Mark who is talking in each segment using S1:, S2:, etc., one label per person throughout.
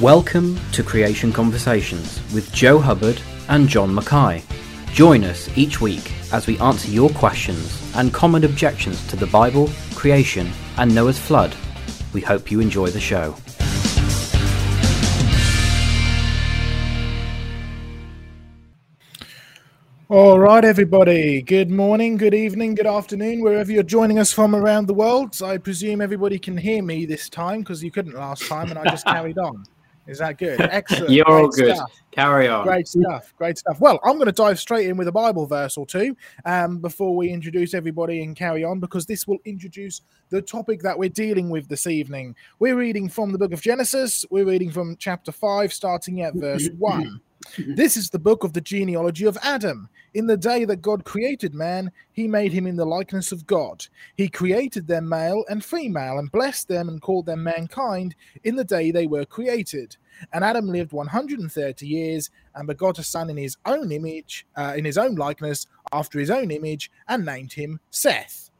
S1: Welcome to Creation Conversations with Joe Hubbard and John Mackay. Join us each week as we answer your questions and common objections to the Bible, creation, and Noah's flood. We hope you enjoy the show.
S2: All right, everybody. Good morning, good evening, good afternoon, wherever you're joining us from around the world. I presume everybody can hear me this time because you couldn't last time and I just carried on. Is that good? Excellent.
S1: You're all good. Stuff. Carry on.
S2: Great stuff. Great stuff. Well, I'm going to dive straight in with a Bible verse or two um, before we introduce everybody and carry on because this will introduce the topic that we're dealing with this evening. We're reading from the book of Genesis. We're reading from chapter 5, starting at verse 1. This is the book of the genealogy of Adam. In the day that God created man, he made him in the likeness of God. He created them male and female, and blessed them and called them mankind in the day they were created. And Adam lived 130 years and begot a son in his own image, uh, in his own likeness, after his own image, and named him Seth.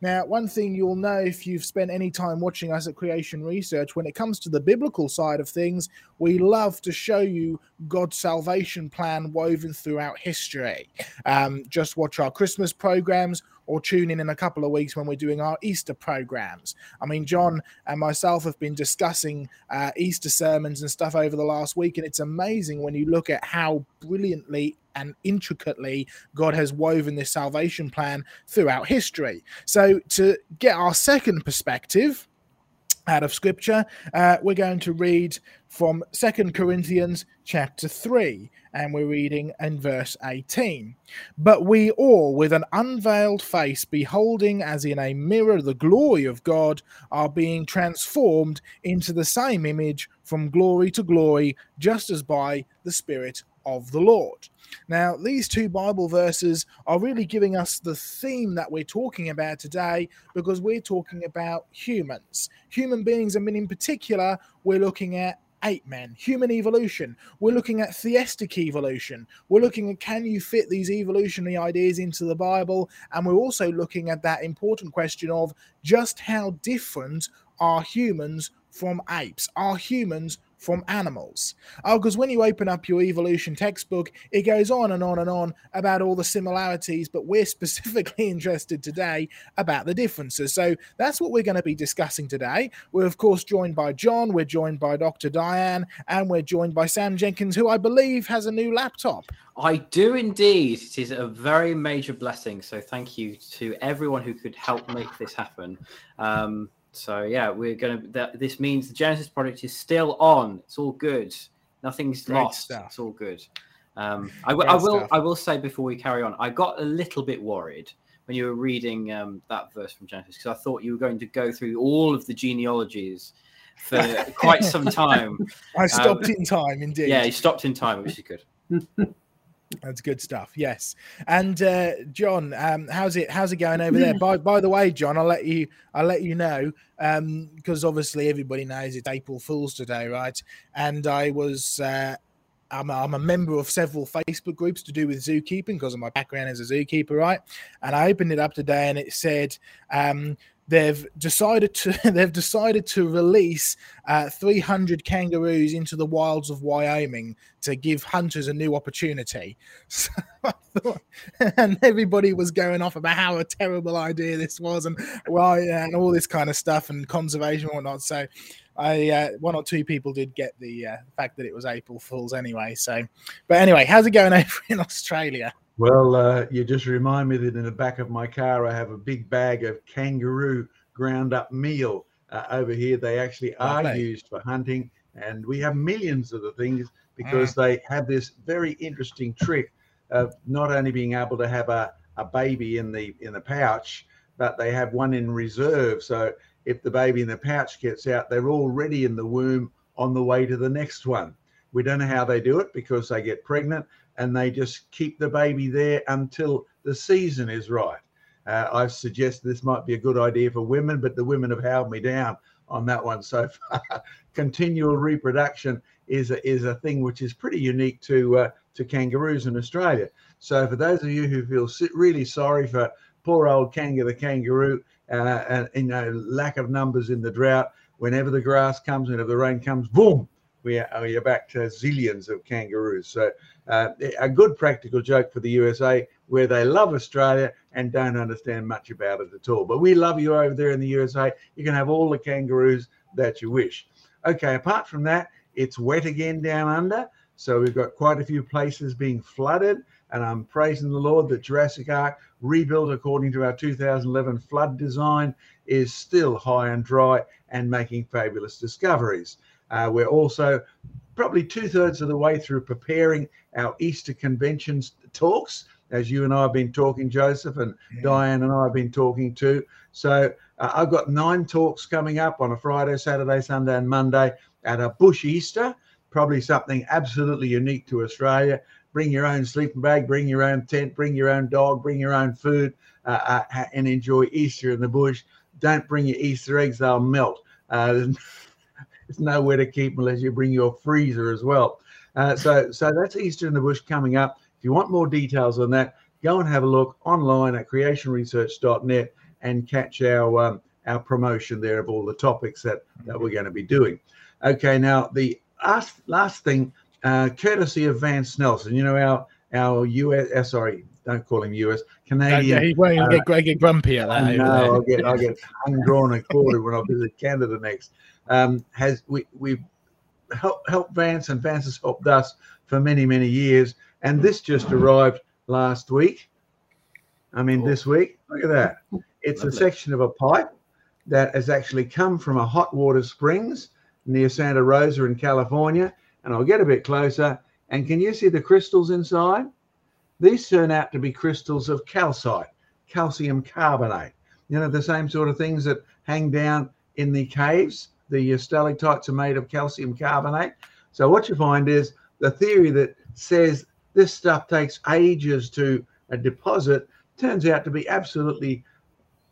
S2: Now, one thing you'll know if you've spent any time watching us at Creation Research, when it comes to the biblical side of things, we love to show you God's salvation plan woven throughout history. Um, just watch our Christmas programs or tune in in a couple of weeks when we're doing our Easter programs. I mean, John and myself have been discussing uh, Easter sermons and stuff over the last week, and it's amazing when you look at how brilliantly and intricately God has woven this salvation plan throughout history. So, to get our second perspective, out of scripture uh, we're going to read from second corinthians chapter 3 and we're reading in verse 18 but we all with an unveiled face beholding as in a mirror the glory of god are being transformed into the same image from glory to glory just as by the spirit of the lord now, these two Bible verses are really giving us the theme that we're talking about today because we're talking about humans, human beings. I mean, in particular, we're looking at ape men, human evolution. We're looking at theistic evolution. We're looking at can you fit these evolutionary ideas into the Bible? And we're also looking at that important question of just how different are humans from apes? Are humans from animals. Oh, because when you open up your evolution textbook, it goes on and on and on about all the similarities, but we're specifically interested today about the differences. So that's what we're going to be discussing today. We're, of course, joined by John, we're joined by Dr. Diane, and we're joined by Sam Jenkins, who I believe has a new laptop.
S1: I do indeed. It is a very major blessing. So thank you to everyone who could help make this happen. Um, so yeah, we're gonna. That, this means the Genesis project is still on. It's all good. Nothing's Great lost. Stuff. It's all good. Um, I, I will. Stuff. I will say before we carry on, I got a little bit worried when you were reading um, that verse from Genesis because I thought you were going to go through all of the genealogies for quite some time.
S2: I stopped um, in time, indeed.
S1: Yeah, you stopped in time, which is good.
S2: That's good stuff. Yes, and uh, John, um, how's it? How's it going over there? by by the way, John, I'll let you. I'll let you know because um, obviously everybody knows it's April Fools today, right? And I was. Uh, I'm a, I'm a member of several Facebook groups to do with zookeeping because of my background as a zookeeper, right? And I opened it up today, and it said um, they've decided to they've decided to release uh, 300 kangaroos into the wilds of Wyoming to give hunters a new opportunity. So thought, and everybody was going off about how a terrible idea this was, and yeah, and all this kind of stuff, and conservation and whatnot. So. I uh, one or two people did get the uh, fact that it was April Fools anyway. So, but anyway, how's it going over in Australia?
S3: Well, uh, you just remind me that in the back of my car, I have a big bag of kangaroo ground up meal. Uh, over here, they actually are okay. used for hunting, and we have millions of the things because mm. they have this very interesting trick of not only being able to have a, a baby in the in the pouch, but they have one in reserve. So if the baby in the pouch gets out, they're already in the womb on the way to the next one. We don't know how they do it because they get pregnant and they just keep the baby there until the season is right. Uh, I've suggested this might be a good idea for women, but the women have held me down on that one so far. Continual reproduction is a, is a thing which is pretty unique to uh, to kangaroos in Australia. So for those of you who feel really sorry for poor old Kanga the kangaroo uh, and you know lack of numbers in the drought, whenever the grass comes, whenever the rain comes, boom, we are, are back to zillions of kangaroos. So uh, a good practical joke for the USA where they love Australia and don't understand much about it at all. But we love you over there in the USA. You can have all the kangaroos that you wish. Okay, apart from that, it's wet again down under. So we've got quite a few places being flooded. And I'm praising the Lord that Jurassic Ark, rebuilt according to our 2011 flood design, is still high and dry and making fabulous discoveries. Uh, we're also probably two thirds of the way through preparing our Easter conventions talks, as you and I have been talking, Joseph, and yeah. Diane and I have been talking too. So uh, I've got nine talks coming up on a Friday, Saturday, Sunday, and Monday at a Bush Easter, probably something absolutely unique to Australia. Bring your own sleeping bag, bring your own tent, bring your own dog, bring your own food, uh, uh, and enjoy Easter in the bush. Don't bring your Easter eggs, they'll melt. Uh, there's, nowhere to keep them unless you bring your freezer as well. Uh, so, so that's Easter in the bush coming up. If you want more details on that, go and have a look online at creationresearch.net and catch our um, our promotion there of all the topics that, that we're going to be doing. Okay, now the last last thing, uh, courtesy of Vance Nelson, you know our our US, uh, sorry, don't call him US, Canadian.
S2: Uh, he won't uh, get, get grumpy at that.
S3: No, I'll get I'll get undrawn and quartered when I visit Canada next. Um, has we we've helped helped Vance and Vance has helped us for many many years, and this just arrived last week. I mean, this week. Look at that. It's Lovely. a section of a pipe that has actually come from a hot water springs near Santa Rosa in California. And I'll get a bit closer. And can you see the crystals inside? These turn out to be crystals of calcite, calcium carbonate. You know, the same sort of things that hang down in the caves. The stalactites are made of calcium carbonate. So what you find is the theory that says this stuff takes ages to a deposit turns out to be absolutely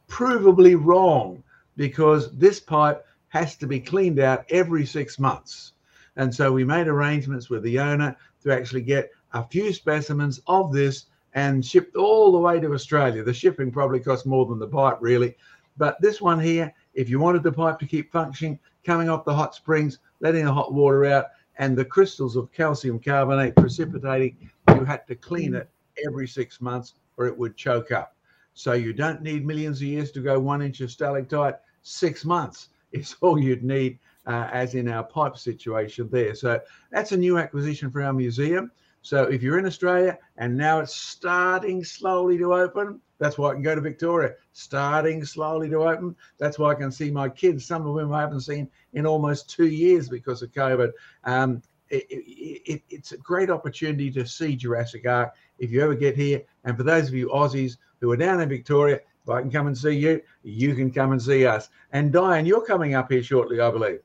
S3: provably wrong because this pipe has to be cleaned out every six months. And so we made arrangements with the owner to actually get a few specimens of this and shipped all the way to Australia. The shipping probably cost more than the pipe, really. But this one here, if you wanted the pipe to keep functioning, coming off the hot springs, letting the hot water out, and the crystals of calcium carbonate precipitating, you had to clean it every six months or it would choke up. So you don't need millions of years to go one inch of stalactite. Six months is all you'd need, uh, as in our pipe situation there. So that's a new acquisition for our museum. So if you're in Australia and now it's starting slowly to open, that's why I can go to Victoria, starting slowly to open. That's why I can see my kids, some of whom I haven't seen in almost two years because of COVID. Um, it, it, it's a great opportunity to see Jurassic Ark if you ever get here. And for those of you Aussies who are down in Victoria, if I can come and see you, you can come and see us. And Diane, you're coming up here shortly, I believe.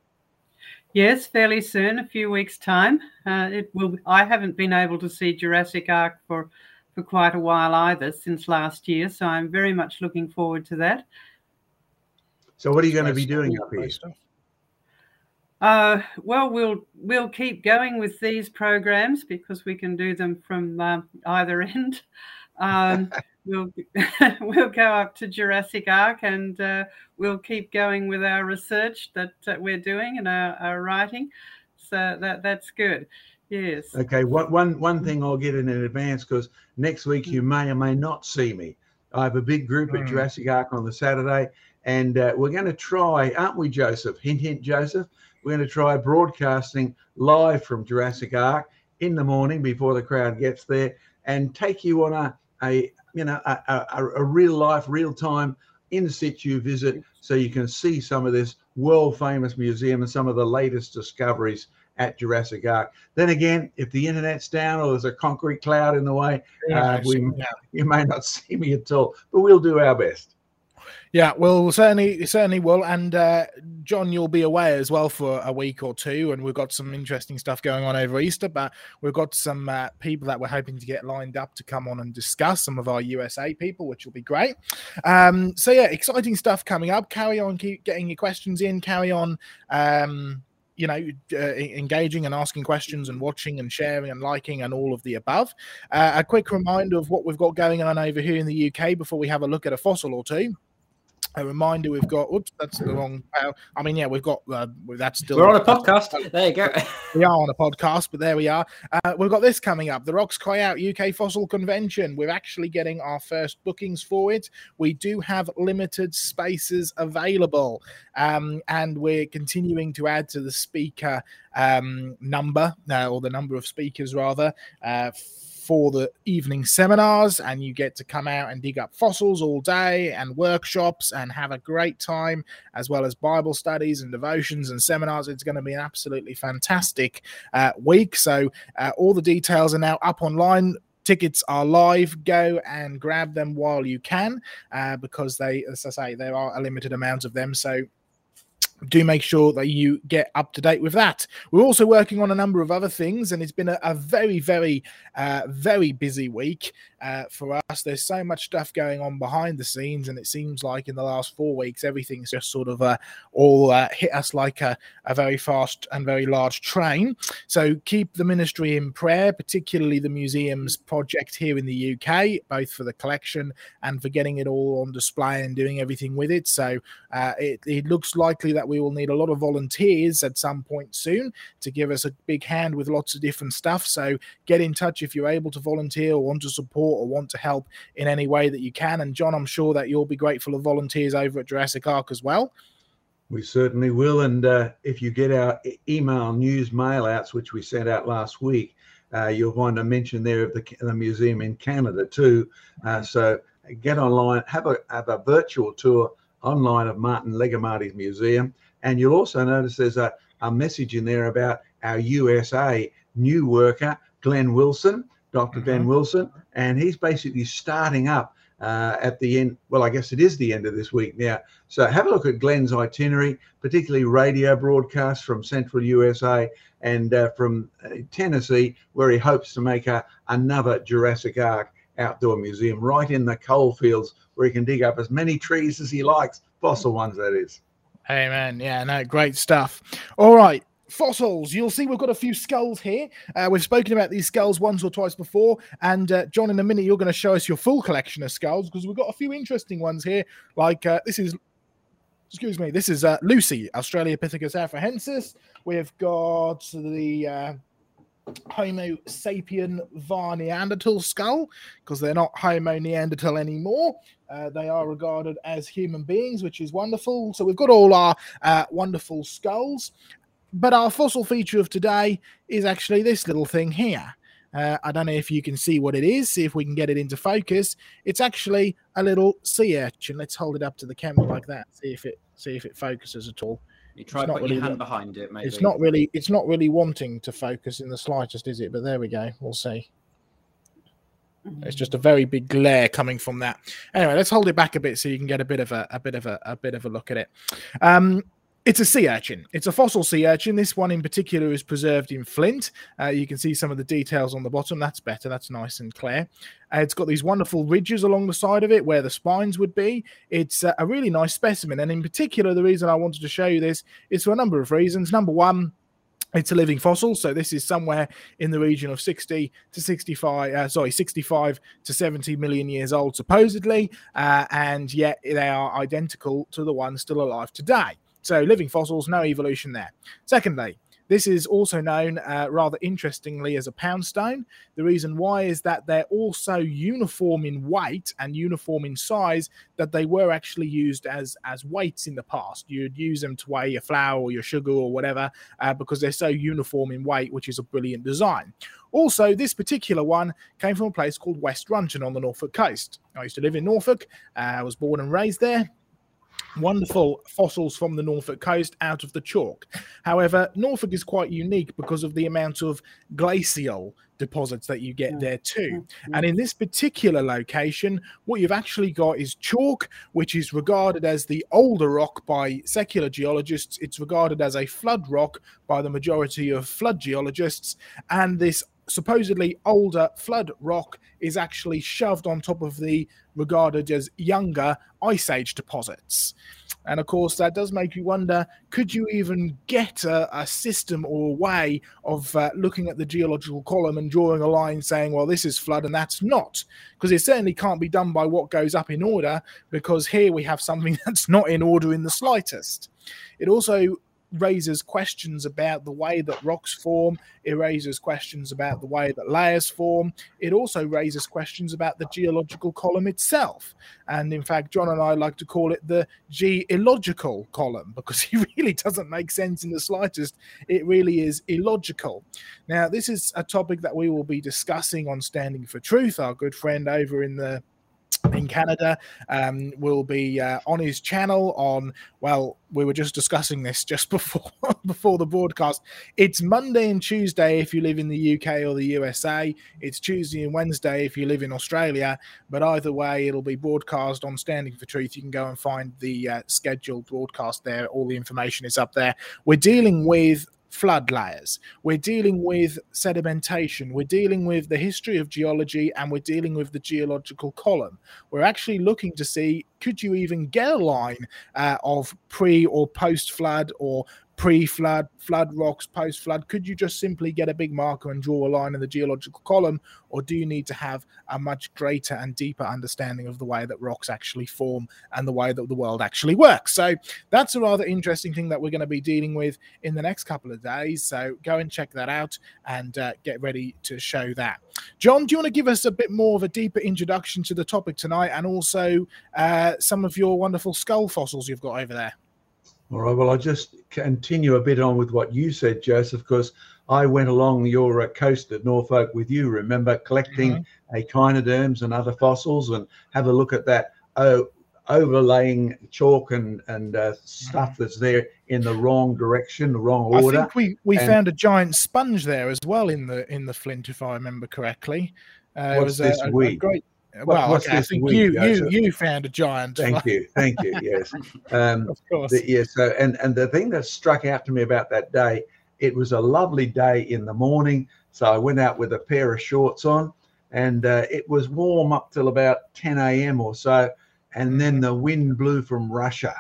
S4: Yes, fairly soon, a few weeks' time. Uh, it will. I haven't been able to see Jurassic Ark for for quite a while either since last year, so I'm very much looking forward to that.
S3: So, what are you going to be doing up here?
S4: Uh, well, we'll we'll keep going with these programs because we can do them from uh, either end. Um, we'll we'll go up to Jurassic Ark and uh, we'll keep going with our research that, that we're doing and our, our, writing. So that that's good. Yes.
S3: Okay. One one one thing I'll get in in advance because next week you may or may not see me. I have a big group at mm. Jurassic Ark on the Saturday, and uh, we're going to try, aren't we, Joseph? Hint, hint, Joseph we're going to try broadcasting live from Jurassic Ark in the morning before the crowd gets there and take you on a, a you know a, a, a real life, real time in situ visit so you can see some of this world famous museum and some of the latest discoveries at Jurassic Ark. Then again, if the internet's down or there's a concrete cloud in the way, yeah, uh, we, you may not see me at all, but we'll do our best.
S2: Yeah, well, certainly, certainly will. And uh, John, you'll be away as well for a week or two, and we've got some interesting stuff going on over Easter. But we've got some uh, people that we're hoping to get lined up to come on and discuss some of our USA people, which will be great. Um, so yeah, exciting stuff coming up. Carry on, keep getting your questions in. Carry on. Um, you know, uh, engaging and asking questions and watching and sharing and liking and all of the above. Uh, a quick reminder of what we've got going on over here in the UK before we have a look at a fossil or two. A reminder we've got oops that's the wrong i mean yeah we've got uh, that's still
S1: we're on a podcast. there you go.
S2: We are on a podcast but there we are. Uh, we've got this coming up the rocks cry out uk fossil convention. We're actually getting our first bookings for it. We do have limited spaces available um, and we're continuing to add to the speaker um, number uh, or the number of speakers rather uh, for the evening seminars, and you get to come out and dig up fossils all day and workshops and have a great time, as well as Bible studies and devotions and seminars. It's going to be an absolutely fantastic uh, week. So, uh, all the details are now up online tickets are live go and grab them while you can uh, because they as i say there are a limited amount of them so do make sure that you get up to date with that. We're also working on a number of other things, and it's been a, a very, very, uh, very busy week uh, for us. There's so much stuff going on behind the scenes, and it seems like in the last four weeks, everything's just sort of uh, all uh, hit us like a, a very fast and very large train. So keep the ministry in prayer, particularly the museum's project here in the UK, both for the collection and for getting it all on display and doing everything with it. So uh, it, it looks likely that we will need a lot of volunteers at some point soon to give us a big hand with lots of different stuff. So get in touch if you're able to volunteer or want to support or want to help in any way that you can. And John, I'm sure that you'll be grateful of volunteers over at Jurassic Ark as well.
S3: We certainly will. And uh, if you get our email news mail outs, which we sent out last week, uh, you'll find a mention there of the, the museum in Canada too. Uh, so get online, have a have a virtual tour online of Martin Legamarty's museum. And you'll also notice there's a, a message in there about our USA new worker, Glenn Wilson, doctor mm-hmm. Glenn Wilson. And he's basically starting up uh, at the end. Well, I guess it is the end of this week now. So have a look at Glenn's itinerary, particularly radio broadcasts from central USA and uh, from uh, Tennessee, where he hopes to make a, another Jurassic Ark outdoor museum right in the coal fields where he can dig up as many trees as he likes, fossil ones, that is.
S2: Amen. Yeah, no, great stuff. All right. Fossils. You'll see we've got a few skulls here. Uh, we've spoken about these skulls once or twice before. And uh, John, in a minute, you're going to show us your full collection of skulls because we've got a few interesting ones here. Like uh, this is, excuse me, this is uh, Lucy, Australopithecus afarensis. We've got the uh, Homo sapien var Neanderthal skull because they're not Homo Neanderthal anymore. Uh, they are regarded as human beings, which is wonderful. So we've got all our uh, wonderful skulls. But our fossil feature of today is actually this little thing here. Uh, I don't know if you can see what it is, see if we can get it into focus. It's actually a little sea urchin. Let's hold it up to the camera like that, see if it see if it focuses at all.
S1: You try put really your hand behind it, maybe.
S2: It's not really it's not really wanting to focus in the slightest, is it? But there we go. We'll see. It's just a very big glare coming from that. Anyway, let's hold it back a bit so you can get a bit of a, a bit of a, a bit of a look at it. Um, it's a sea urchin. It's a fossil sea urchin. This one in particular is preserved in flint. Uh, you can see some of the details on the bottom. That's better. That's nice and clear. Uh, it's got these wonderful ridges along the side of it where the spines would be. It's uh, a really nice specimen. And in particular, the reason I wanted to show you this is for a number of reasons. Number one, it's a living fossil, so this is somewhere in the region of 60 to 65, uh, sorry, 65 to 70 million years old, supposedly, uh, and yet they are identical to the ones still alive today. So living fossils, no evolution there. Secondly, this is also known uh, rather interestingly as a pound stone. The reason why is that they're also uniform in weight and uniform in size that they were actually used as as weights in the past. You'd use them to weigh your flour or your sugar or whatever uh, because they're so uniform in weight, which is a brilliant design. Also, this particular one came from a place called West Runton on the Norfolk coast. I used to live in Norfolk. Uh, I was born and raised there wonderful fossils from the Norfolk coast out of the chalk. However, Norfolk is quite unique because of the amount of glacial deposits that you get there too. And in this particular location, what you've actually got is chalk, which is regarded as the older rock by secular geologists. It's regarded as a flood rock by the majority of flood geologists. And this supposedly older flood rock is actually shoved on top of the regarded as younger ice age deposits. And of course, that does make you wonder could you even get a, a system or a way of uh, looking at the geological column and drawing a line saying, well, this is flood and that's not? Because it certainly can't be done by what goes up in order, because here we have something that's not in order in the slightest. It also raises questions about the way that rocks form. It raises questions about the way that layers form. It also raises questions about the geological column itself. And in fact, John and I like to call it the geological column because it really doesn't make sense in the slightest. It really is illogical. Now, this is a topic that we will be discussing on Standing for Truth, our good friend over in the in Canada um, will be uh, on his channel on well we were just discussing this just before before the broadcast. It's Monday and Tuesday if you live in the UK or the USA it's Tuesday and Wednesday if you live in Australia. But either way it'll be broadcast on Standing for Truth. You can go and find the uh, scheduled broadcast there. All the information is up there. We're dealing with flood layers. We're dealing with sedimentation. We're dealing with the history of geology and we're dealing with the geological column. We're actually looking to see could you even get a line uh, of pre or post flood or pre-flood, flood rocks, post-flood? Could you just simply get a big marker and draw a line in the geological column, or do you need to have a much greater and deeper understanding of the way that rocks actually form and the way that the world actually works? So that's a rather interesting thing that we're going to be dealing with in the next couple of days. So go and check that out and uh, get ready to show that. John, do you want to give us a bit more of a deeper introduction to the topic tonight, and also uh, some of your wonderful skull fossils you've got over there?
S3: All right. Well, I'll just continue a bit on with what you said, Joseph, because I went along your uh, coast at Norfolk with you, remember, collecting mm-hmm. echinoderms and other fossils and have a look at that oh, overlaying chalk and, and uh, stuff mm-hmm. that's there in the wrong direction, the wrong order.
S2: I think we, we and found a giant sponge there as well in the in the flint, if I remember correctly.
S3: Uh, what's it was this a, a, a great
S2: well, okay, I think week, you you you found a giant.
S3: Thank you, thank you. Yes, um, of course. The, yeah. So, and and the thing that struck out to me about that day, it was a lovely day in the morning. So I went out with a pair of shorts on, and uh, it was warm up till about 10 a.m. or so, and then the wind blew from Russia,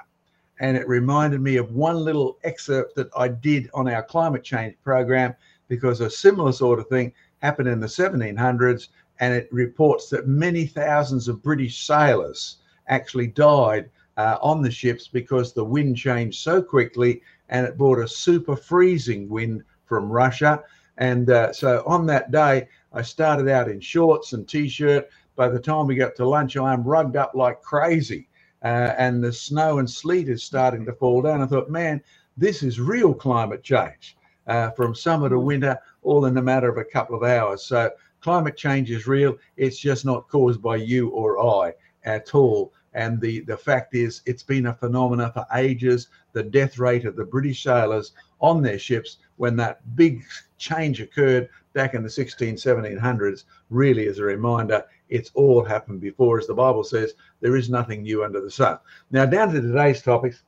S3: and it reminded me of one little excerpt that I did on our climate change program because a similar sort of thing happened in the 1700s and it reports that many thousands of British sailors actually died uh, on the ships because the wind changed so quickly and it brought a super freezing wind from Russia. And uh, so on that day, I started out in shorts and t shirt. By the time we got to lunch, I am rugged up like crazy. Uh, and the snow and sleet is starting to fall down. I thought, man, this is real climate change uh, from summer to winter, all in a matter of a couple of hours. So climate change is real. It's just not caused by you or I at all. And the, the fact is, it's been a phenomenon for ages. The death rate of the British sailors on their ships when that big change occurred back in the 16, 1700s really is a reminder it's all happened before. As the Bible says, there is nothing new under the sun. Now, down to today's topics,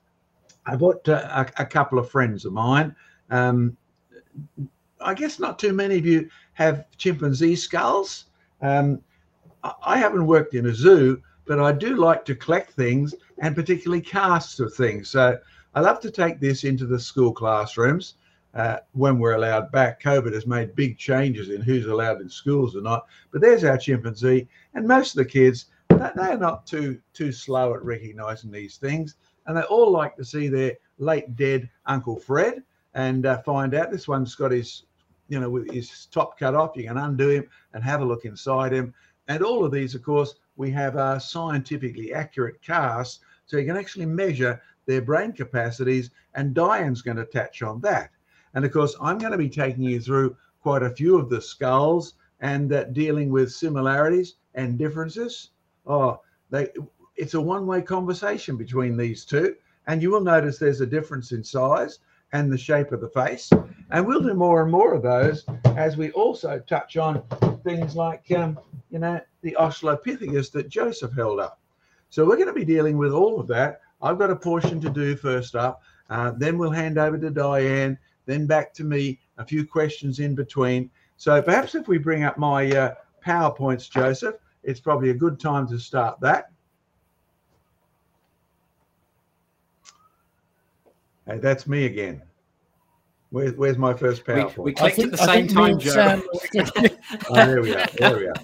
S3: I've got uh, a, a, couple of friends of mine. Um, I guess not too many of you have chimpanzee skulls. Um, I haven't worked in a zoo, but I do like to collect things and particularly casts of things. So I love to take this into the school classrooms uh, when we're allowed back. COVID has made big changes in who's allowed in schools or not. But there's our chimpanzee, and most of the kids they're not too too slow at recognizing these things, and they all like to see their late dead Uncle Fred and uh, find out. This one's got his you know, with his top cut off. You can undo him and have a look inside him. And all of these, of course, we have a scientifically accurate casts, so you can actually measure their brain capacities, and Diane's going to touch on that. And of course, I'm going to be taking you through quite a few of the skulls and uh, dealing with similarities and differences. Oh, they, it's a one-way conversation between these two, and you will notice there's a difference in size and the shape of the face. And we'll do more and more of those as we also touch on things like, um, you know, the Australopithecus that Joseph held up. So we're going to be dealing with all of that. I've got a portion to do first up. Uh, then we'll hand over to Diane, then back to me, a few questions in between. So perhaps if we bring up my uh, PowerPoints, Joseph, it's probably a good time to start that. Hey, that's me again. Where's, where's my first PowerPoint?
S1: We, we clicked at the same time, Joe.
S3: oh, there we are. There we are.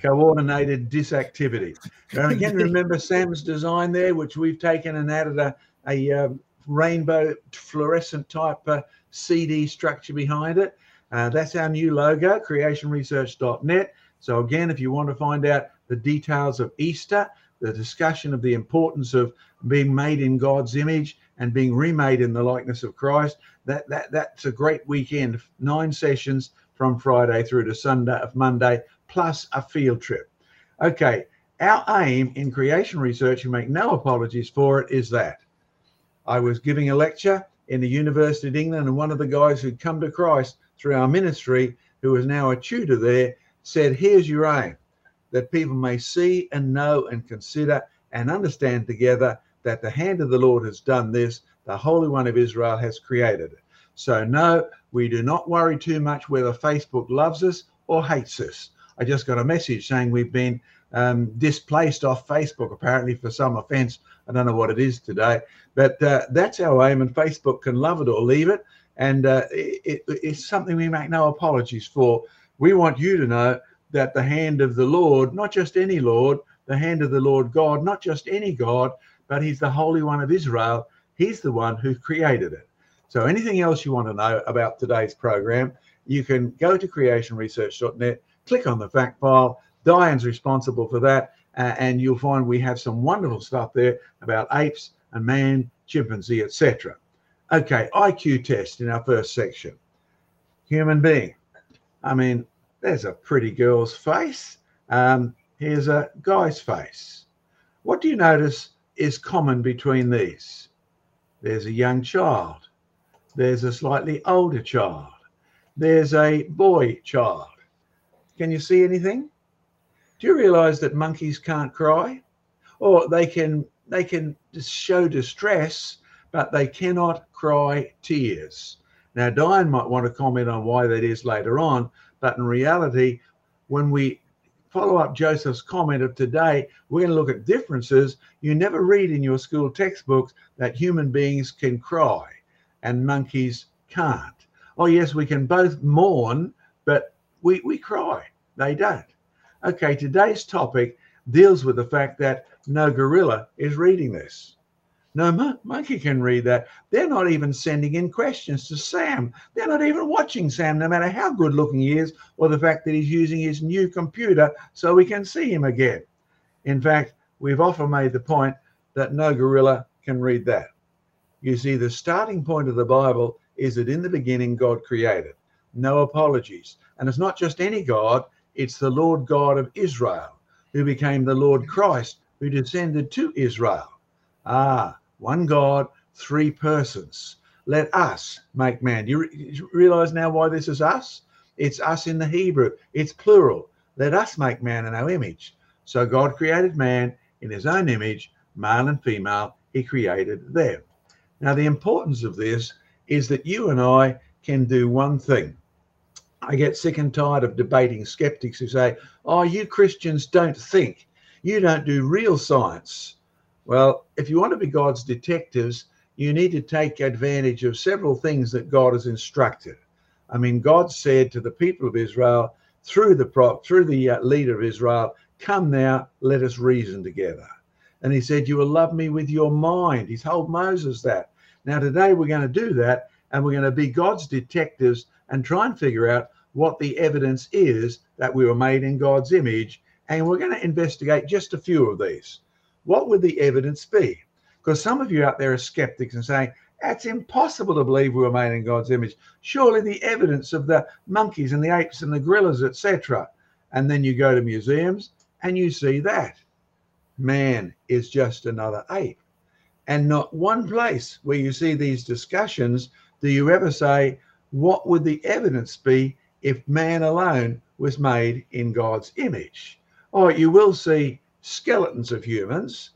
S3: Coordinated disactivity. And again, remember Sam's design there, which we've taken and added a, a uh, rainbow fluorescent type uh, CD structure behind it. Uh, that's our new logo, creationresearch.net. So, again, if you want to find out the details of Easter, the discussion of the importance of being made in God's image and being remade in the likeness of Christ, that, that that's a great weekend. Nine sessions from Friday through to Sunday of Monday, plus a field trip. Okay, our aim in creation research, and make no apologies for it, is that I was giving a lecture in the University of England, and one of the guys who'd come to Christ through our ministry, who is now a tutor there, said, Here's your aim that people may see and know and consider and understand together that the hand of the Lord has done this, the Holy One of Israel has created it. So, no, we do not worry too much whether Facebook loves us or hates us. I just got a message saying we've been um, displaced off Facebook, apparently for some offense. I don't know what it is today, but uh, that's our aim, and Facebook can love it or leave it. And uh, it, it's something we make no apologies for. We want you to know that the hand of the Lord, not just any Lord, the hand of the Lord God, not just any God, but he's the Holy One of Israel. He's the one who created it. So anything else you want to know about today's program, you can go to creationresearch.net, click on the fact file. Diane's responsible for that. Uh, and you'll find we have some wonderful stuff there about apes and man, chimpanzee, etc. Okay, IQ test in our first section. Human being. I mean, there's a pretty girl's face. Um, here's a guy's face. What do you notice is common between these. There's a young child. There's a slightly older child. There's a boy child. Can you see anything? Do you realize that monkeys can't cry? Or they can they can show distress, but they cannot cry tears. Now, Diane might want to comment on why that is later on, but in reality, when we follow up Joseph's comment of today, we're going to look at differences. You never read in your school textbooks that human beings can cry and monkeys can't. Oh, yes, we can both mourn, but we, we cry. They don't. Okay, today's topic deals with the fact that no gorilla is reading this. No mon- monkey can read that. They're not even sending in questions to Sam. They're not even watching Sam, no matter how good looking he is, or the fact that he's using his new computer so we can see him again. In fact, we've often made the point that no gorilla can read that. You see, the starting point of the Bible is that in the beginning, God created. No apologies. And it's not just any God, it's the Lord God of Israel, who became the Lord Christ, who descended to Israel. Ah, one God, three persons. Let us make man. Re- you realize now why this is us? It's us in the Hebrew. It's plural. Let us make man in our image. So God created man in his own image, male and female, he created them. Now, the importance of this is that you and I can do one thing. I get sick and tired of debating skeptics who say, Oh, you Christians don't think, you don't do real science. Well, if you want to be God's detectives, you need to take advantage of several things that God has instructed. I mean, God said to the people of Israel through the prop, through the uh, leader of Israel, "Come now, let us reason together." And He said, "You will love me with your mind." He told Moses that. Now today we're going to do that, and we're going to be God's detectives and try and figure out what the evidence is that we were made in God's image, and we're going to investigate just a few of these what would the evidence be? Because some of you out there are skeptics and saying, that's impossible to believe we were made in God's image. Surely the evidence of the monkeys and the apes and the gorillas, etc. And then you go to museums and you see that man is just another ape. And not one place where you see these discussions do you ever say, what would the evidence be if man alone was made in God's image? Or you will see skeletons of humans.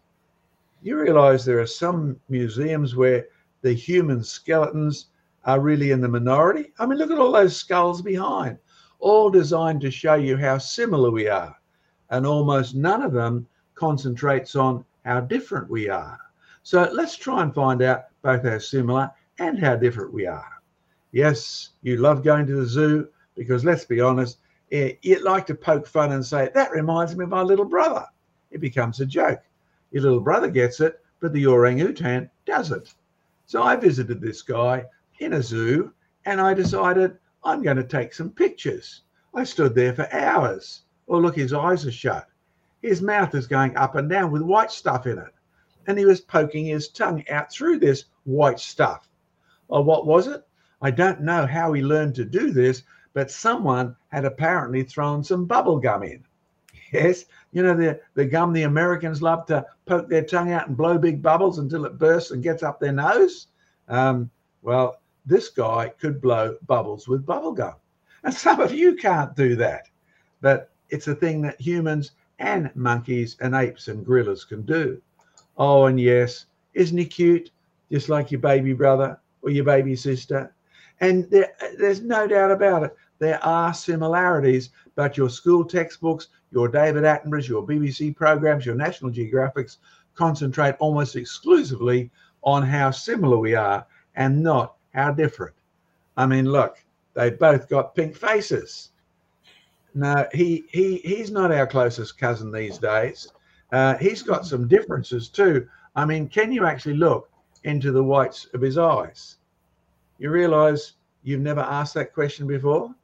S3: You realize there are some museums where the human skeletons are really in the minority. I mean, look at all those skulls behind, all designed to show you how similar we are. and almost none of them concentrates on how different we are. So let's try and find out both how similar and how different we are. Yes, you love going to the zoo because let's be honest, eh, you'd like to poke fun and say, That reminds me of my little brother. It becomes a joke. Your little brother gets it, but the orangutan doesn't. So I visited this guy in a zoo and I decided I'm going to take some pictures. I stood there for hours. Oh, look, his eyes are shut. His mouth is going up and down with white stuff in it. And he was poking his tongue out through this white stuff. Well, what was it? I don't know how he learned to do this, but someone had apparently thrown some bubble gum in. Yes, you know the the gum the Americans love to poke their tongue out and blow big bubbles until it bursts and gets up their nose. Um, well, this guy could blow bubbles with bubble gum, and some of you can't do that. But it's a thing that humans and monkeys and apes and gorillas can do. Oh, and yes, isn't he cute? Just like your baby brother or your baby sister. And there, there's no doubt about it. There are similarities, but your school textbooks, your David Attenboroughs, your BBC programs, your National Geographics concentrate almost exclusively on how similar we are and not how different. I mean, look, they both got pink faces. No, he he he's not our closest cousin these days. Uh, he's got some differences too. I mean, can you actually look into the whites of his eyes? You realize you've never asked that question before?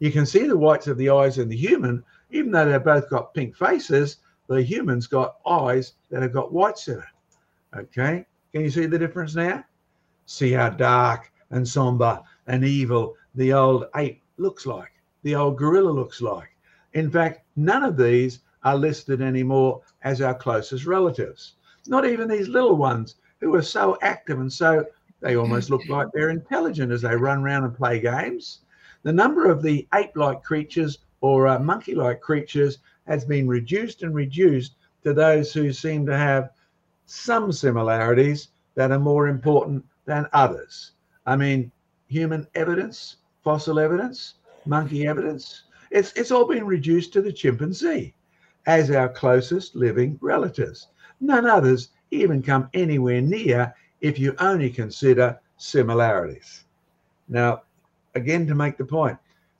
S3: You can see the whites of the eyes in the human, even though they've both got pink faces, the human's got eyes that have got whites in it. Okay, can you see the difference now? See how dark and somber and evil the old ape looks like, the old gorilla looks like. In fact, none of these are listed anymore as our closest relatives. Not even these little ones who are so active and so they almost look like they're intelligent as they run around and play games. The number of the ape like creatures or uh, monkey like creatures has been reduced and reduced to those who seem to have some similarities that are more important than others. I mean, human evidence, fossil evidence, monkey evidence, it's, it's all been reduced to the chimpanzee as our closest living relatives. None others even come anywhere near if you only consider similarities. Now, again, to make the point,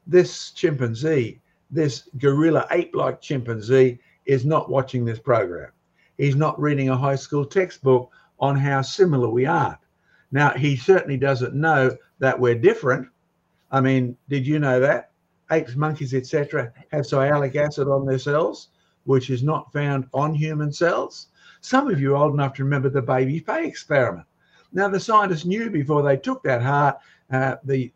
S3: this chimpanzee, this gorilla ape like chimpanzee, is not watching this program. He's not reading a high school textbook on how similar we are. Now, he certainly doesn't know that we're different. I mean, did you know that? Apes, monkeys, etc., have sialic acid on their cells, which is not found on human cells. Some of you are old enough to remember the baby Fae experiment. Now, the scientists knew before they took that heart, uh, the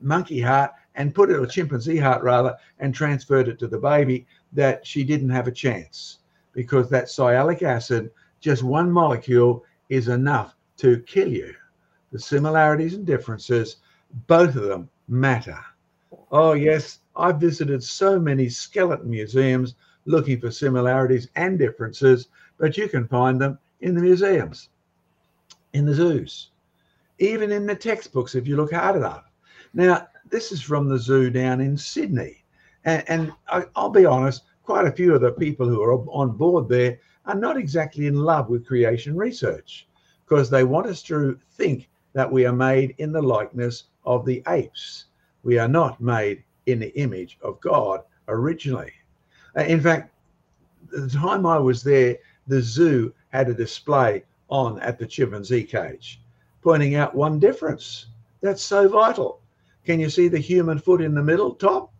S3: monkey heart, and put it, a chimpanzee heart rather, and transferred it to the baby, that she didn't have a chance because that sialic acid, just one molecule, is enough to kill you. The similarities and differences, both of them matter. Oh, yes, I've visited so many skeleton museums looking for similarities and differences, but you can find them in the museums in the zoos, even in the textbooks if you look hard enough. Now, this is from the zoo down in Sydney. And, and I, I'll be honest, quite a few of the people who are on board there are not exactly in love with creation research because they want us to think that we are made in the likeness of the apes. We are not made in the image of God originally. Uh, in fact, the time I was there, the zoo had a display on at the chimpanzee cage, pointing out one difference. That's so vital. Can you see the human foot in the middle top?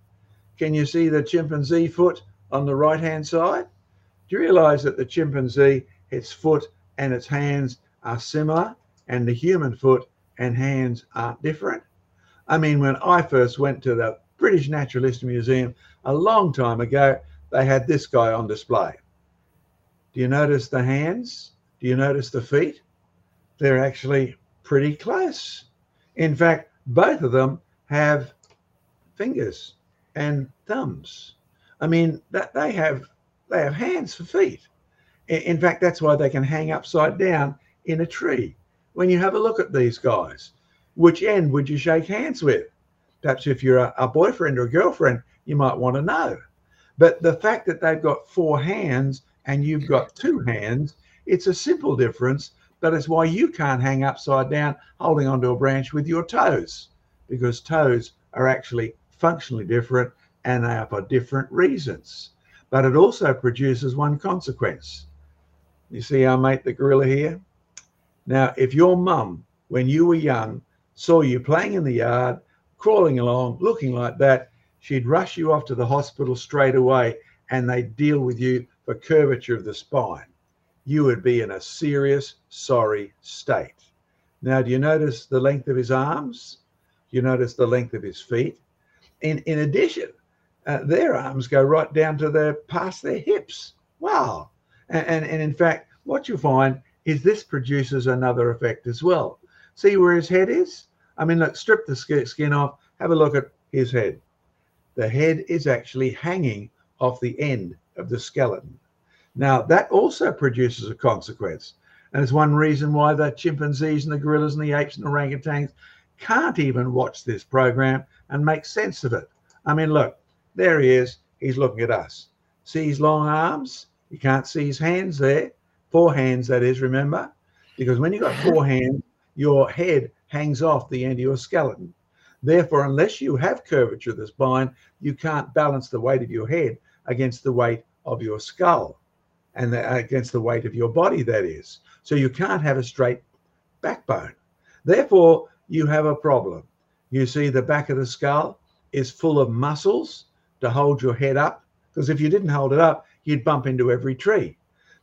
S3: Can you see the chimpanzee foot on the right hand side? Do you realize that the chimpanzee, its foot and its hands are similar, and the human foot and hands aren't different? I mean, when I first went to the British Naturalist Museum a long time ago, they had this guy on display. Do you notice the hands? Do you notice the feet? They're actually pretty close. In fact, both of them have fingers and thumbs. I mean, that they have they have hands for feet. In fact, that's why they can hang upside down in a tree. When you have a look at these guys, which end would you shake hands with? Perhaps if you're a, a boyfriend or a girlfriend, you might want to know. But the fact that they've got four hands and you've got two hands, it's a simple difference, but it's why you can't hang upside down holding onto a branch with your toes, because toes are actually functionally different and they are for different reasons. But it also produces one consequence. You see our mate the gorilla here? Now, if your mum, when you were young, saw you playing in the yard, crawling along, looking like that, she'd rush you off to the hospital straight away and they'd deal with you for curvature of the spine. You would be in a serious, sorry state. Now, do you notice the length of his arms? You notice the length of his feet? In, in addition, uh, their arms go right down to their past their hips. Wow. And, and, and in fact, what you find is this produces another effect as well. See where his head is? I mean, look, strip the skin off, have a look at his head. The head is actually hanging off the end of the skeleton. Now, that also produces a consequence. And it's one reason why the chimpanzees and the gorillas and the apes and the orangutans can't even watch this program and make sense of it. I mean, look, there he is. He's looking at us. See his long arms? You can't see his hands there. Four hands, that is, remember? Because when you've got four hands, your head hangs off the end of your skeleton. Therefore, unless you have curvature of the spine, you can't balance the weight of your head against the weight of your skull and the, against the weight of your body, that is. So you can't have a straight backbone. Therefore, you have a problem. You see, the back of the skull is full of muscles to hold your head up, because if you didn't hold it up, you'd bump into every tree.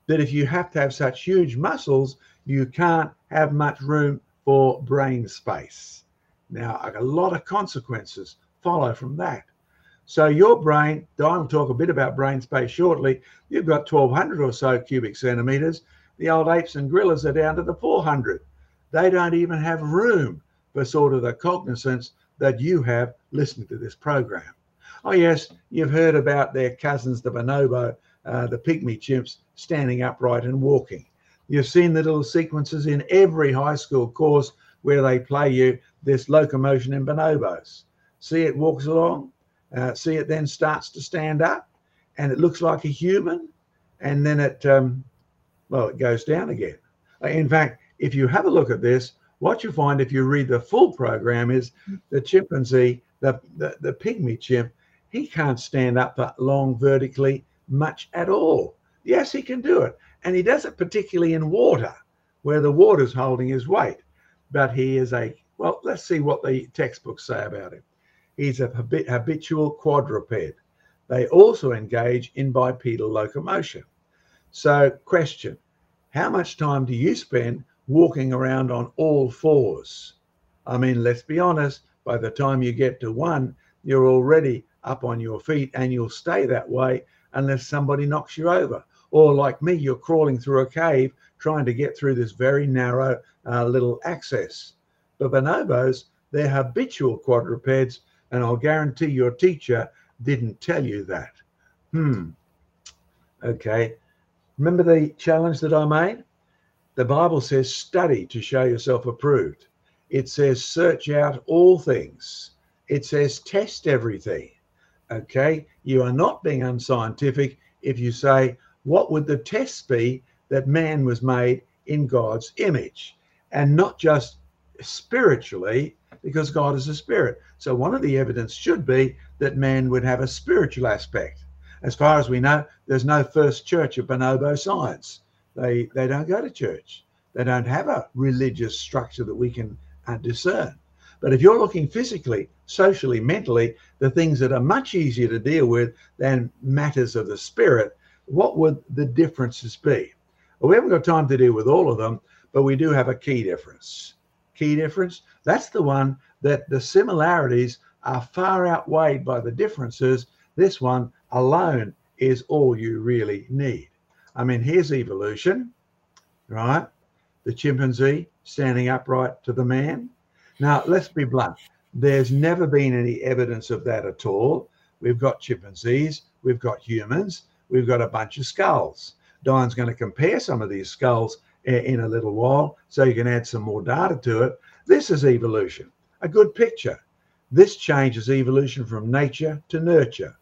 S3: That if you have to have such huge muscles, you can't have much room for brain space. Now, a lot of consequences follow from that. So your brain, will talk a bit about brain space shortly. You've got 1200 or so cubic centimeters. The old apes and gorillas are down to the 400. They don't even have room for sort of the cognizance that you have listening to this program. Oh, yes, you've heard about their cousins, the bonobo, uh, the pygmy chimps, standing upright and walking. You've seen the little sequences in every high school course where they play you this locomotion in bonobos. See it walks along, uh, see, it then starts to stand up and it looks like a human. And then it, um, well, it goes down again. Uh, in fact, if you have a look at this, what you find if you read the full program is hmm. the chimpanzee, the, the, the pygmy chimp, he can't stand up that long vertically much at all. Yes, he can do it. And he does it particularly in water, where the water's holding his weight. But he is a, well, let's see what the textbooks say about him He's a habitual quadruped. They also engage in bipedal locomotion. So, question How much time do you spend walking around on all fours? I mean, let's be honest, by the time you get to one, you're already up on your feet and you'll stay that way unless somebody knocks you over. Or, like me, you're crawling through a cave trying to get through this very narrow uh, little access. But bonobos, they're habitual quadrupeds and I'll guarantee your teacher didn't tell you that. Hmm. Okay. Remember the challenge that I made? The Bible says, study to show yourself approved. It says, search out all things. It says, test everything. Okay. You are not being unscientific if you say, what would the test be that man was made in God's image? And not just spiritually, because God is a spirit. So one of the evidence should be that man would have a spiritual aspect. As far as we know, there's no first church of bonobo science. They they don't go to church. They don't have a religious structure that we can uh, discern. But if you're looking physically, socially, mentally, the things that are much easier to deal with than matters of the spirit, what would the differences be? Well, we haven't got time to deal with all of them, but we do have a key difference key difference. That's the one that the similarities are far outweighed by the differences. This one alone is all you really need. I mean, here's evolution, right? The chimpanzee standing upright to the man. Now, let's be blunt. There's never been any evidence of that at all. We've got chimpanzees, we've got humans, we've got a bunch of skulls. Diane's going to compare some of these skulls eh, in a little while so you can add some more data to it. This is evolution, a good picture. This changes evolution from nature to nurture.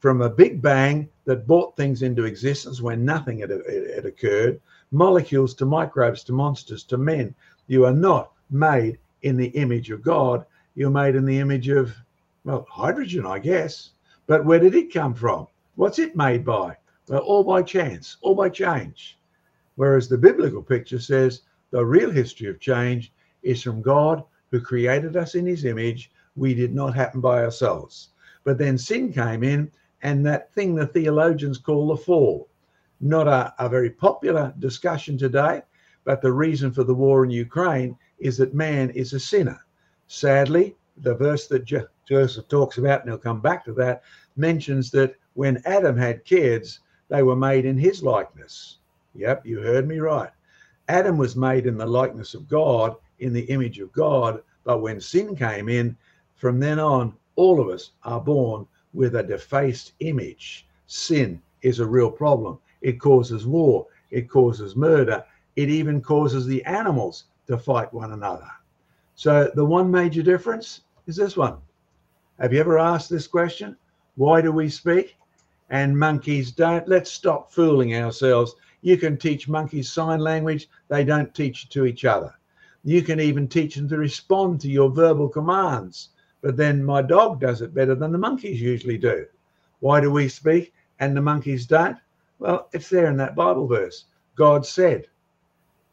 S3: From a big bang that brought things into existence when nothing had, had occurred, molecules to microbes to monsters to men. You are not made in the image of God. You're made in the image of, well, hydrogen, I guess. But where did it come from? What's it made by? Well, all by chance, all by change. Whereas the biblical picture says the real history of change is from God who created us in his image. We did not happen by ourselves. But then sin came in, and that thing the theologians call the fall. Not a, a very popular discussion today, but the reason for the war in Ukraine is that man is a sinner. Sadly, the verse that jo- Joseph talks about, and he'll come back to that, mentions that when Adam had kids, they were made in his likeness. Yep, you heard me right. Adam was made in the likeness of God, in the image of God. But when sin came in, from then on, all of us are born with a defaced image. Sin is a real problem. It causes war, it causes murder, it even causes the animals to fight one another. So, the one major difference is this one. Have you ever asked this question? Why do we speak? And monkeys don't. Let's stop fooling ourselves. You can teach monkeys sign language, they don't teach to each other. You can even teach them to respond to your verbal commands. But then my dog does it better than the monkeys usually do. Why do we speak and the monkeys don't? Well, it's there in that Bible verse. God said.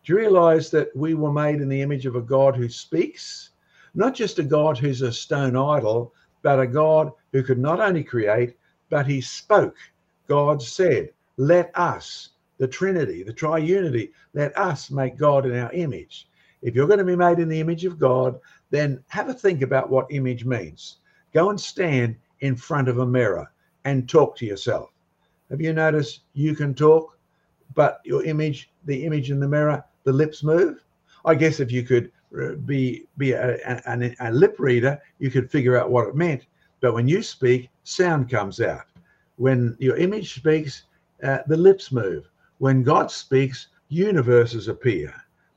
S3: Do you realize that we were made in the image of a God who speaks? Not just a God who's a stone idol, but a God who could not only create, but he spoke. God said, Let us, the Trinity, the triunity, let us make God in our image. If you're going to be made in the image of God, then have a think about what image means. Go and stand in front of a mirror and talk to yourself. Have you noticed you can talk, but your image, the image in the mirror, the lips move? I guess if you could uh, be be a, a, a lip reader, you could figure out what it meant. But when you speak, sound comes out. When your image speaks, uh, the lips move. When God speaks, universes appear.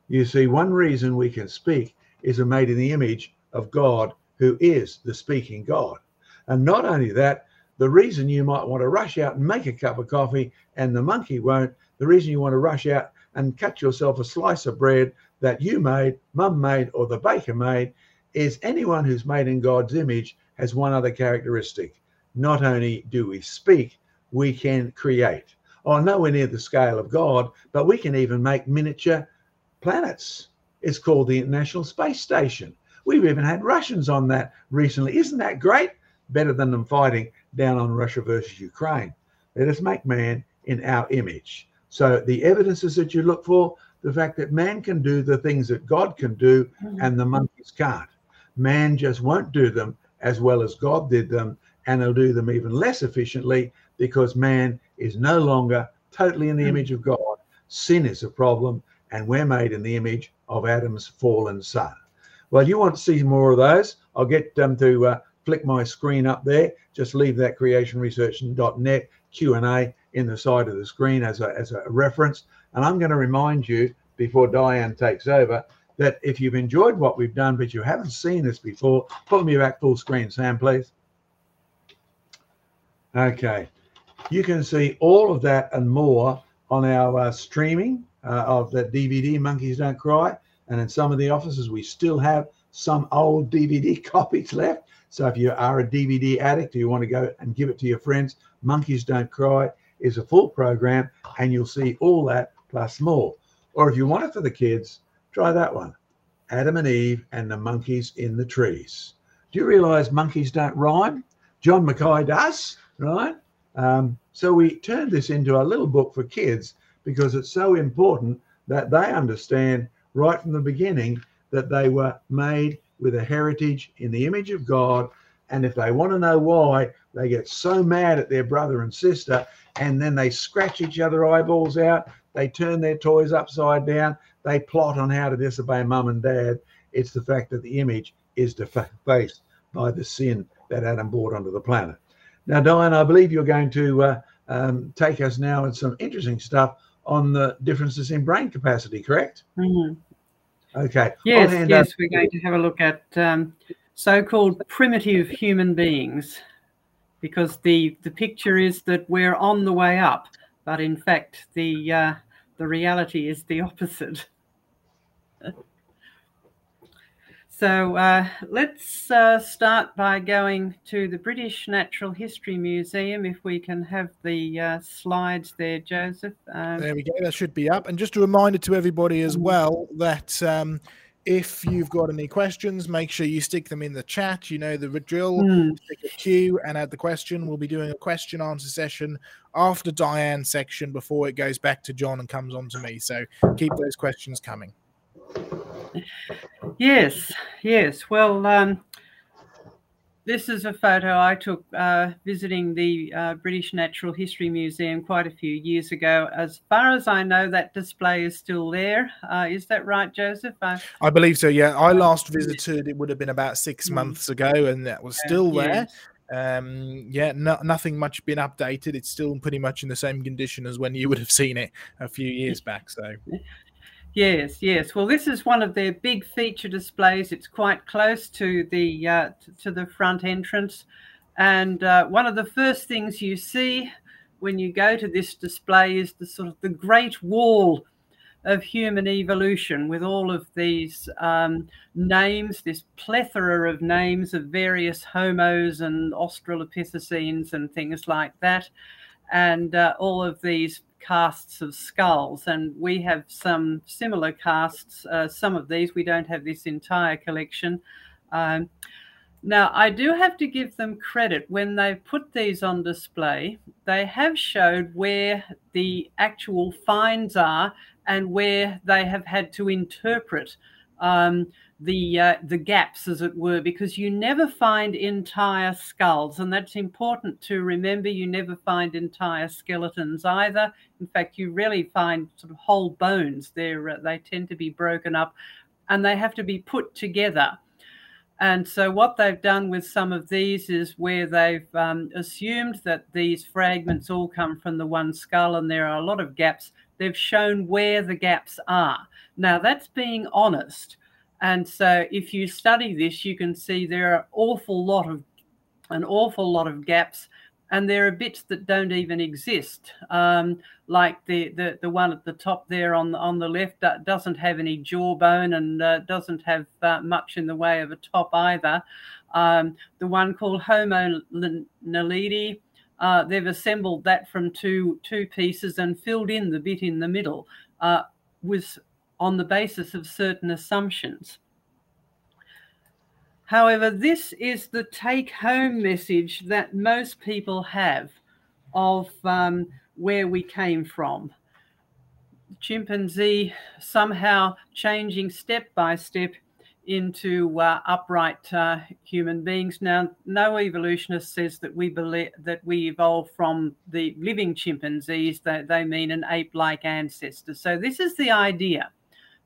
S3: You see, one reason we can speak is made in the image of God, who is the speaking God. And not only that, the reason you might want to rush out and make a cup of coffee and the monkey won't, the reason you want to rush out and cut yourself a slice of bread that you made, mum made, or the baker made is anyone who's made in God's image has one other characteristic. Not only do we speak, we can create. Oh, nowhere near the scale of God, but we can even make miniature planets. It's called the International Space Station. We've even had Russians on that recently. Isn't that great? Better than them fighting down on Russia versus Ukraine. Let us make man in our image. So the evidences that you look for, the fact that man can do the things that God can do mm-hmm. and the monkeys can't. Man just won't do them as well as God did them, and he'll do them even less efficiently because man is no longer totally in the mm-hmm. image of God. Sin is a problem, and we're made in the image of Adam's fallen son. Well, you want to see more of those? I'll get them to uh, flick my screen up there. Just leave that creationresearch.net Q&A in the side of the screen as a, as a reference. And I'm going to remind you before Diane takes over that if you've enjoyed what we've done, but you haven't seen this before, put me back full screen, Sam, please. Okay. You can see all of that and more on our uh, streaming uh, of that DVD, Monkeys Don't Cry. And in some of the offices, we still have some old DVD copies left. So if you are a DVD addict, or you want to go and give it to your friends, Monkeys Don't Cry is a full program, and you'll see all that plus more. Or if you want it for the kids, try that one Adam and Eve and the monkeys in the trees. Do you realize monkeys don't rhyme? John Mackay does, right? Um, so we turned this into a little book for kids because it's so important that they understand right from the beginning that they were made with a heritage in the image of God. And if they want to know why, they get so mad at their brother and sister, and then they scratch each other eyeballs out. They turn their toys upside down. They plot on how to disobey mum and dad. It's the fact that the image is defaced by the sin that Adam brought onto the planet. Now, Diane, I believe you're going to uh, um, take us now in some interesting stuff on the differences in brain capacity, correct?
S4: Mm-hmm.
S3: Okay.
S4: Yes, yes, we're going to have a look at um, so-called primitive human beings. because the the picture is that we're on the way up, but in fact the uh, the reality is the opposite. so uh, let's uh, start by going to the British Natural History Museum. If we can have the uh, slides there, Joseph.
S2: Um, there we go. That should be up. And just a reminder to everybody as mm. well that. Um, if you've got any questions, make sure you stick them in the chat. You know the drill. Mm. Stick a Q and add the question. We'll be doing a question answer session after Diane's section before it goes back to John and comes on to me. So keep those questions coming.
S4: Yes, yes. Well, um, this is a photo I took uh, visiting the uh, British Natural History Museum quite a few years ago. As far as I know, that display is still there. Uh, is that right, Joseph?
S2: I, I believe so, yeah. I last visited, it would have been about six mm. months ago, and that was still there. Um, yeah, no, nothing much been updated. It's still pretty much in the same condition as when you would have seen it a few years back. So,
S4: Yes, yes. Well, this is one of their big feature displays. It's quite close to the uh, to the front entrance, and uh, one of the first things you see when you go to this display is the sort of the Great Wall of human evolution, with all of these um, names, this plethora of names of various homos and Australopithecines and things like that, and uh, all of these casts of skulls, and we have some similar casts. Uh, some of these, we don't have this entire collection. Um, now, I do have to give them credit when they've put these on display. They have showed where the actual finds are and where they have had to interpret um, the uh, the gaps, as it were, because you never find entire skulls, and that's important to remember. You never find entire skeletons either. In fact, you rarely find sort of whole bones. They uh, they tend to be broken up, and they have to be put together. And so, what they've done with some of these is where they've um, assumed that these fragments all come from the one skull, and there are a lot of gaps. They've shown where the gaps are. Now, that's being honest and so if you study this, you can see there are awful lot of an awful lot of gaps and there are bits that don't even exist. Um, like the, the the one at the top there on the, on the left that doesn't have any jawbone and uh, doesn't have uh, much in the way of a top either. Um, the one called Homo naledi, uh, they've assembled that from two two pieces and filled in the bit in the middle. Uh, with on the basis of certain assumptions. However, this is the take home message that most people have of um, where we came from. Chimpanzee somehow changing step by step into uh, upright uh, human beings. Now, no evolutionist says that we believe that we evolved from the living chimpanzees. That they mean an ape-like ancestor. So this is the idea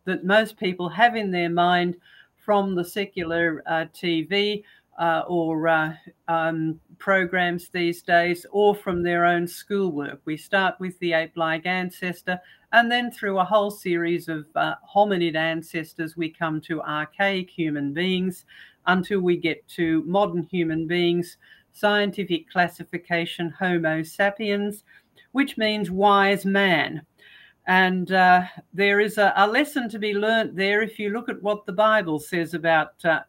S4: that most people have in their mind from the secular uh, TV uh, or uh, um, programs these days, or from their own schoolwork. We start with the ape like ancestor, and then through a whole series of uh, hominid ancestors, we come to archaic human beings until we get to modern human beings, scientific classification Homo sapiens, which means wise man. And uh, there is a, a, lesson to be learnt there if you look at what the Bible says about uh,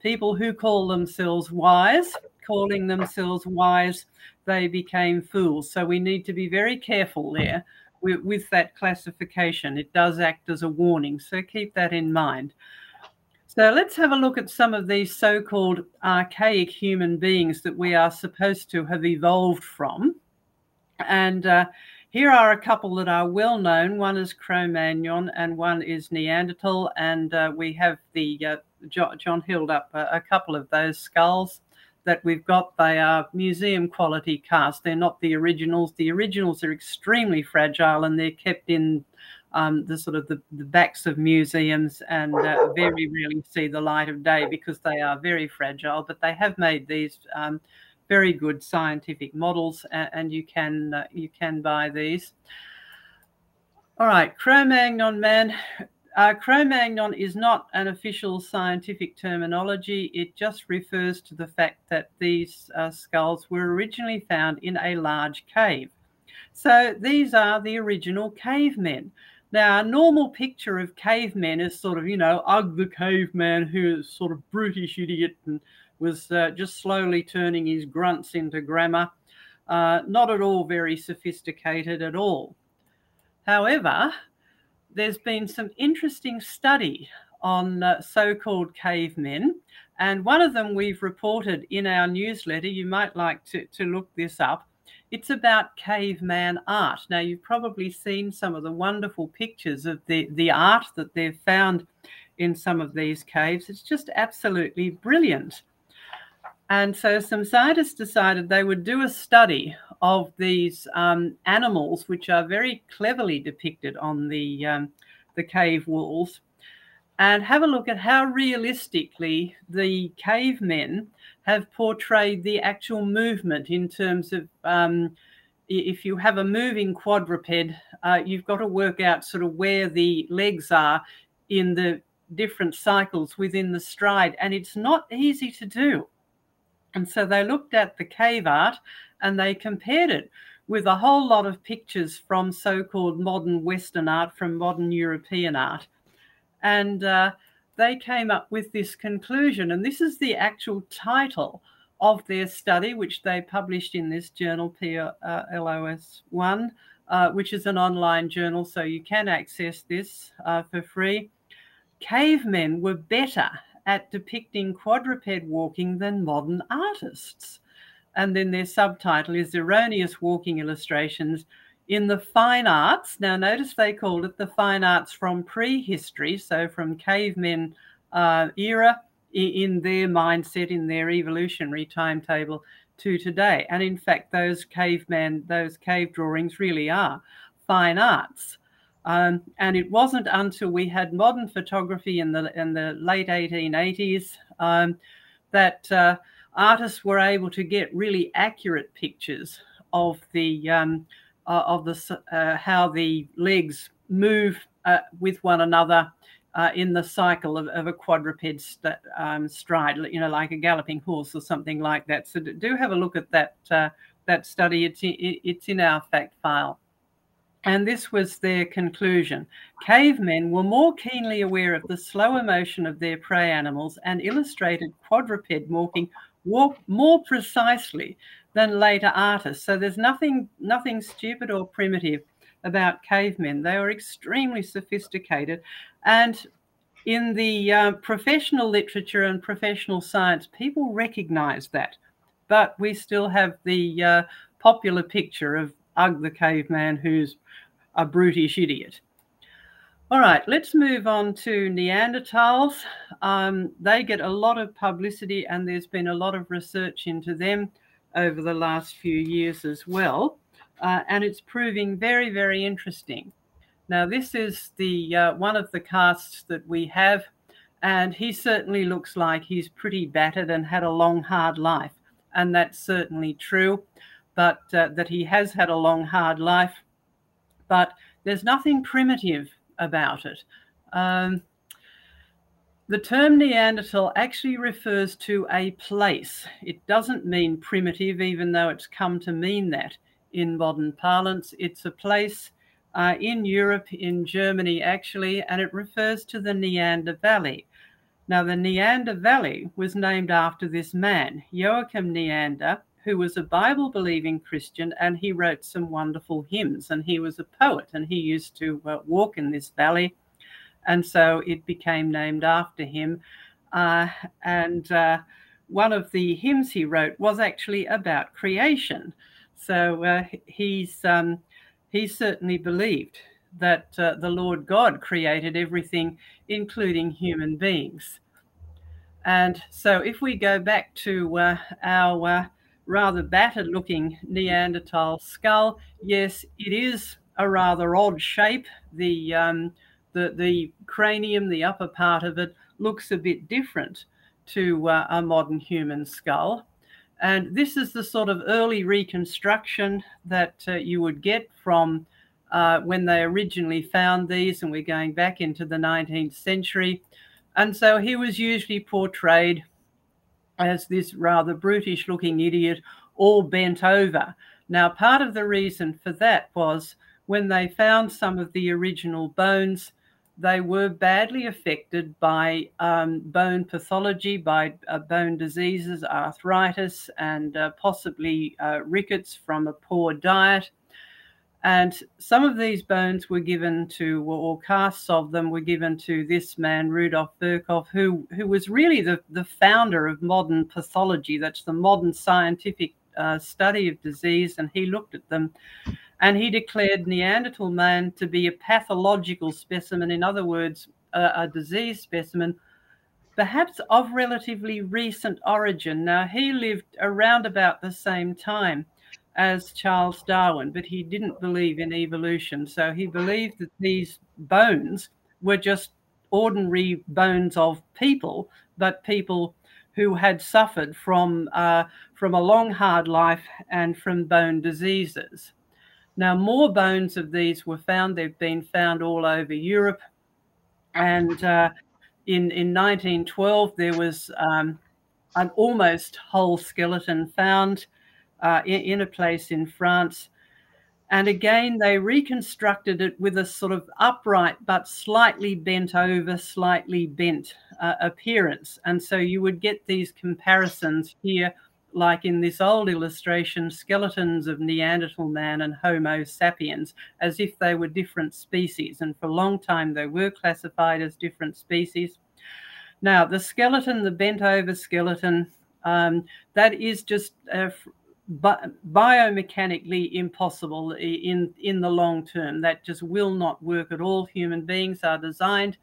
S4: people who call themselves wise, calling themselves wise, they became fools. So we need to be very careful there with, with that classification. It does act as a warning. So keep that in mind. So let's have a look at some of these so called archaic human beings that we are supposed to have evolved from. And uh, here are a couple that are well known. One is Cro-Magnon and one is Neanderthal. And uh, we have the uh, John held up a, a, couple of those skulls that we've got. They are museum quality casts. They're not the originals. The originals are extremely fragile and they're kept in um, the sort of the, the, backs of museums and uh, very rarely see the light of day because they are very fragile. But they have made these um, very good scientific models, and, and you can uh, you can buy these. All right, Cro-Magnon man. uh, Cro-Magnon is not an official scientific terminology. It just refers to the fact that these uh, skulls were originally found in a large cave. So these are the original cavemen. Now, a normal picture of cavemen is sort of, you know, Ugg the caveman who is sort of brutish idiot and was uh, just slowly turning his grunts into grammar. Uh, not at all very sophisticated at all. However, there's been some interesting study on uh, so-called cavemen, and one of them we've reported in our newsletter. You might like to, to look this up. It's about caveman art. Now, you've probably seen some of the wonderful pictures of the, the art that they've found in some of these caves. It's just absolutely brilliant. And so some scientists decided they would do a study of these um, animals, which are very cleverly depicted on the, um, the cave walls, and have a look at how realistically the cavemen have portrayed the actual movement in terms of um, if you have a moving quadruped, uh, you've got to work out sort of where the legs are in the different cycles within the stride, and it's not easy to do. And so they looked at the cave art and they compared it with a whole lot of pictures from so called modern Western art, from modern European art. And uh, they came up with this conclusion. And this is the actual title of their study, which they published in this journal, PLOS1, uh, which is an online journal, so you can access this uh, for free. Cavemen were better at depicting quadruped walking than modern artists. And then their subtitle is Erroneous Walking Illustrations in the Fine Arts. Now, notice they called it the Fine Arts from prehistory, so from cavemen uh, era in their mindset, in their evolutionary timetable to today. And in fact, those cavemen, those cave drawings really are fine arts. Um, and it wasn't until we had modern photography in the in the late 1880s um, that uh, artists were able to get really accurate pictures of the um, uh, of the uh, how the legs move uh, with one another uh, in the cycle of, of a quadruped st um, stride, you know, like a galloping horse or something like that. So do have a look at that uh, that study. It's in, it's in our fact file. And this was their conclusion. Cavemen were more keenly aware of the slower motion of their prey animals and illustrated quadruped walking more precisely than later artists. So there's nothing, nothing stupid or primitive about cavemen. They were extremely sophisticated. And in the uh, professional literature and professional science, people recognize that. But we still have the uh, popular picture of Ugg the caveman who's a brutish idiot. All right, let's move on to Neanderthals. Um, they get a lot of publicity, and there's been a lot of research into them over the last few years as well. Uh, and it's proving very, very interesting. Now, this is the uh, one of the casts that we have, and he certainly looks like he's pretty battered and had a long, hard life. And that's certainly true, but uh, that he has had a long, hard life but there's nothing primitive about it. Um, the term Neanderthal actually refers to a place. It doesn't mean primitive, even though it's come to mean that in modern parlance. It's a place uh, in Europe, in Germany, actually, and it refers to the Neander Valley. Now, the Neander Valley was named after this man, Joachim Neander, who was a Bible believing Christian and he wrote some wonderful hymns. And he was a poet and he used to uh, walk in this valley. And so it became named after him. Uh, and uh, one of the hymns he wrote was actually about creation. So uh, he's, um, he certainly believed that uh, the Lord God created everything, including human beings. And so if we go back to uh, our rather battered looking Neanderthal skull. Yes, it is a rather odd shape. The, um, the, the cranium, the upper part of it, looks a bit different to uh, a modern human skull. And this is the sort of early reconstruction that uh, you would get from uh, when they originally found these, and we're going back into the 19th century. And so he was usually portrayed as this rather brutish looking idiot, all bent over. Now, part of the reason for that was when they found some of the original bones, they were badly affected by um, bone pathology, by uh, bone diseases, arthritis, and uh, possibly uh, rickets from a poor diet. And some of these bones were given to, or casts of them were given to this man, Rudolf Virchow, who, who was really the, the founder of modern pathology. That's the modern scientific uh, study of disease. And he looked at them and he declared Neanderthal man to be a pathological specimen, in other words, a, a disease specimen, perhaps of relatively recent origin. Now, he lived around about the same time as Charles Darwin, but he didn't believe in evolution. So he believed that these bones were just ordinary bones of people, but people who had suffered from uh, from a long hard life and from bone diseases. Now, more bones of these were found. They've been found all over Europe, and uh, in in 1912 there was um, an almost whole skeleton found uh, in, in, a place in France. And again, they reconstructed it with a sort of upright but slightly bent over, slightly bent uh, appearance. And so you would get these comparisons here, like in this old illustration, skeletons of Neanderthal man and Homo sapiens, as if they were different species. And for a long time, they were classified as different species. Now, the skeleton, the bent over skeleton, um, that is just uh, biomechanically impossible in in the long term. That just will not work at all. Human beings are designed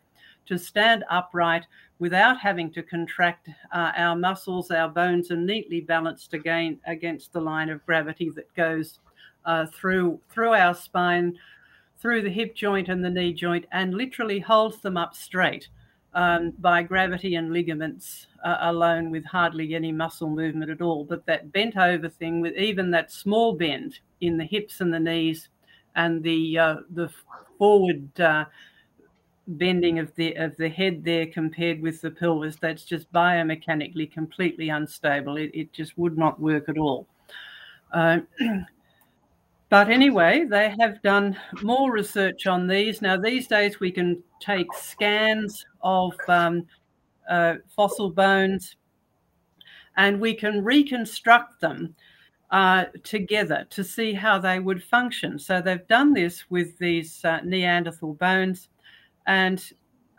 S4: to stand upright without having to contract uh, our muscles our bones are neatly balanced again against the line of gravity that goes uh, through through our spine through the hip joint and the knee joint and literally holds them up straight um, by gravity and ligaments uh, alone with hardly any muscle movement at all. But that bent over thing, with even that small bend in the hips and the knees, and the uh, the forward uh, bending of the of the head there compared with the pelvis, that's just biomechanically completely unstable. It, it just would not work at all. But anyway, they have done more research on these. Now, these days we can take scans of um, uh, fossil bones and we can reconstruct them uh, together to see how they would function. So they've done this with these uh, Neanderthal bones. And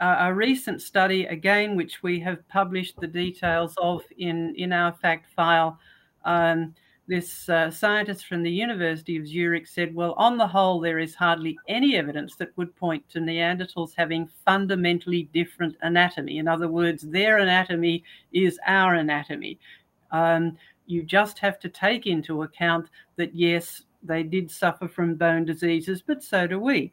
S4: a recent study, again, which we have published the details of in, in our fact file, um, this uh, scientist from the University of Zurich said, well, on the whole, there is hardly any evidence that would point to Neanderthals having fundamentally different anatomy. In other words, their anatomy is our anatomy. Um, you just have to take into account that, yes, they did suffer from bone diseases, but so do we.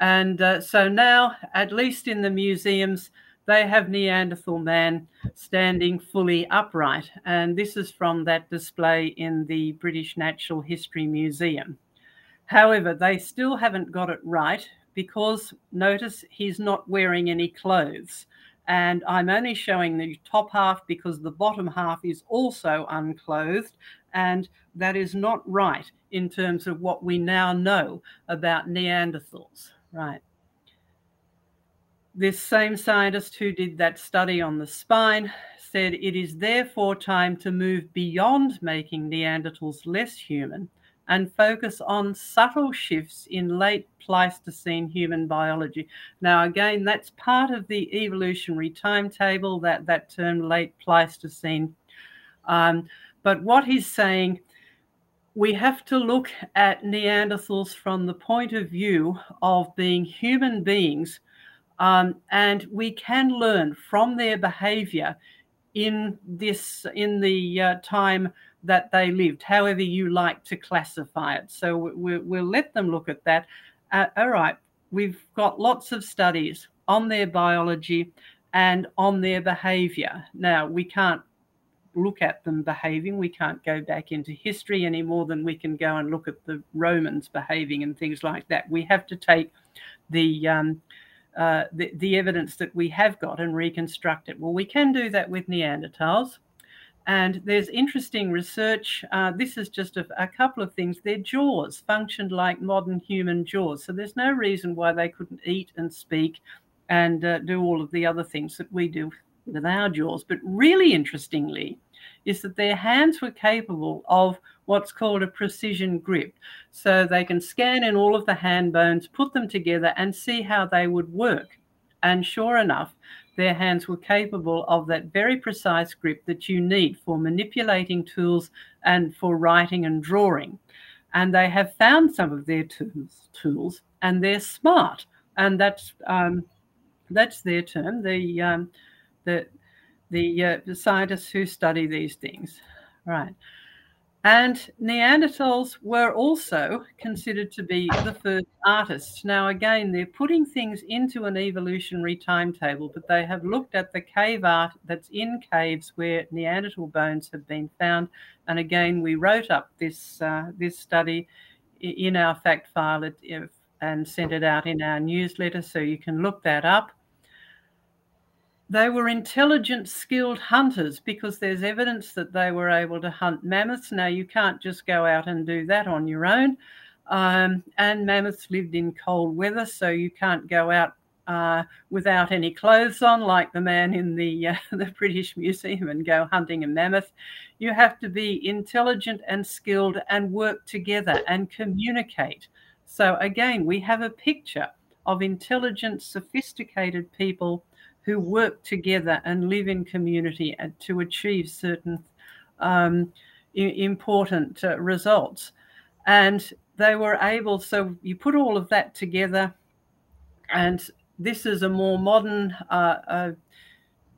S4: And uh, so now, at least in the museums, they have Neanderthal man standing fully upright. And this is from that display in the British Natural History Museum. However, they still haven't got it right because notice he's not wearing any clothes. And I'm only showing the top half because the bottom half is also unclothed. And that is not right in terms of what we now know about Neanderthals. Right. This same scientist who did that study on the spine said it is therefore time to move beyond making Neanderthals less human and focus on subtle shifts in late Pleistocene human biology. Now, again, that's part of the evolutionary timetable, that, that term late Pleistocene. Um, but what he's saying, we have to look at Neanderthals from the point of view of being human beings um, and we can learn from their behavior in this in the uh, time that they lived, however you like to classify it. So we, will let them look at that. Uh, all right, we've got lots of studies on their biology and on their behavior. Now we can't look at them behaving. We can't go back into history any more than we can go and look at the Romans behaving and things like that. We have to take the um, uh, the, the evidence that we have got and reconstruct it. Well, we can do that with Neanderthals. And there's interesting research. Uh, this is just a, a, couple of things. Their jaws functioned like modern human jaws. So there's no reason why they couldn't eat and speak and uh, do all of the other things that we do with our jaws. But really interestingly, is that their hands were capable of what's called a precision grip. So they can scan in all of the hand bones, put them together, and see how they would work. And sure enough, their hands were capable of that very precise grip that you need for manipulating tools and for writing and drawing. And they have found some of their tools, tools and they're smart. And that's um, that's their term. The um, the the, uh, the scientists who study these things, right? And Neanderthals were also considered to be the first artists. Now, again, they're putting things into an evolutionary timetable, but they have looked at the cave art that's in caves where Neanderthal bones have been found. And again, we wrote up this uh, this study in our fact file and sent it out in our newsletter, so you can look that up. They were intelligent, skilled hunters because there's evidence that they were able to hunt mammoths. Now, you can't just go out and do that on your own. Um, and mammoths lived in cold weather, so you can't go out uh, without any clothes on, like the man in the uh, the British Museum, and go hunting a mammoth. You have to be intelligent and skilled and work together and communicate. So again, we have a picture of intelligent, sophisticated people who work together and live in community to achieve certain um, important uh, results. And they were able, so you put all of that together, and this is a more modern uh, uh,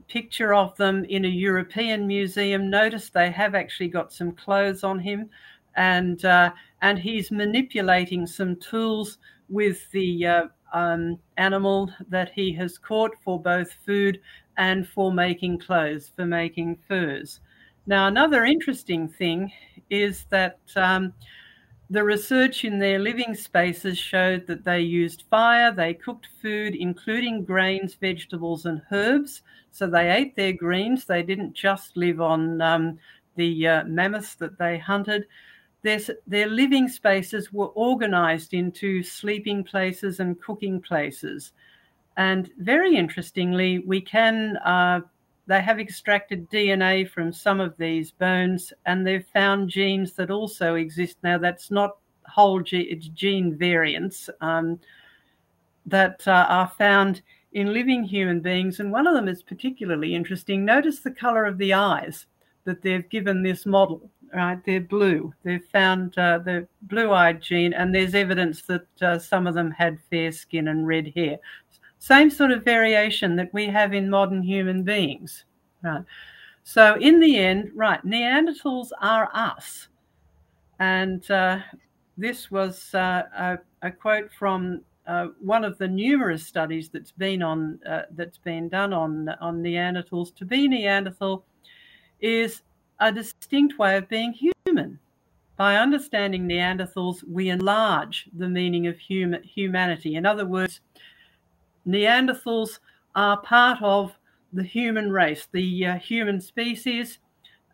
S4: picture of them in a European museum. Notice they have actually got some clothes on him, and uh, and he's manipulating some tools with the uh, um, animal that he has caught for both food and for making clothes, for making furs. Now, another interesting thing is that um, the research in their living spaces showed that they used fire, they cooked food, including grains, vegetables, and herbs. So they ate their greens. They didn't just live on um, the uh, mammoths that they hunted their, their living spaces were organized into sleeping places and cooking places. And very interestingly, we can, uh, they have extracted DNA from some of these bones and they've found genes that also exist. Now, that's not whole gene, it's gene variants um, that uh, are found in living human beings. And one of them is particularly interesting. Notice the color of the eyes that they've given this model right? They're blue. They've found uh, the blue-eyed gene, and there's evidence that uh, some of them had fair skin and red hair. Same sort of variation that we have in modern human beings, right? So in the end, right, Neanderthals are us, and uh, this was uh, a, a, quote from uh, one of the numerous studies that's been on uh, that's been done on on Neanderthals. To be Neanderthal is a distinct way of being human. By understanding Neanderthals, we enlarge the meaning of human, humanity. In other words, Neanderthals are part of the human race, the uh, human species,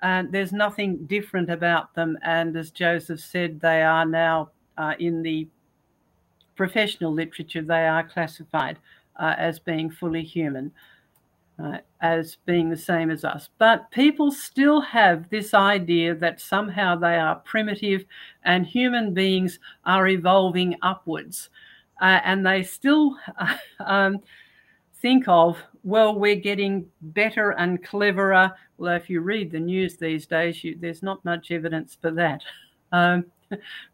S4: and there's nothing different about them. And as Joseph said, they are now uh, in the professional literature, they are classified uh, as being fully human uh, as being the same as us. But people still have this idea that somehow they are primitive and human beings are evolving upwards. Uh, and they still um, think of, well, we're getting better and cleverer. Well, if you read the news these days, you, there's not much evidence for that. Um,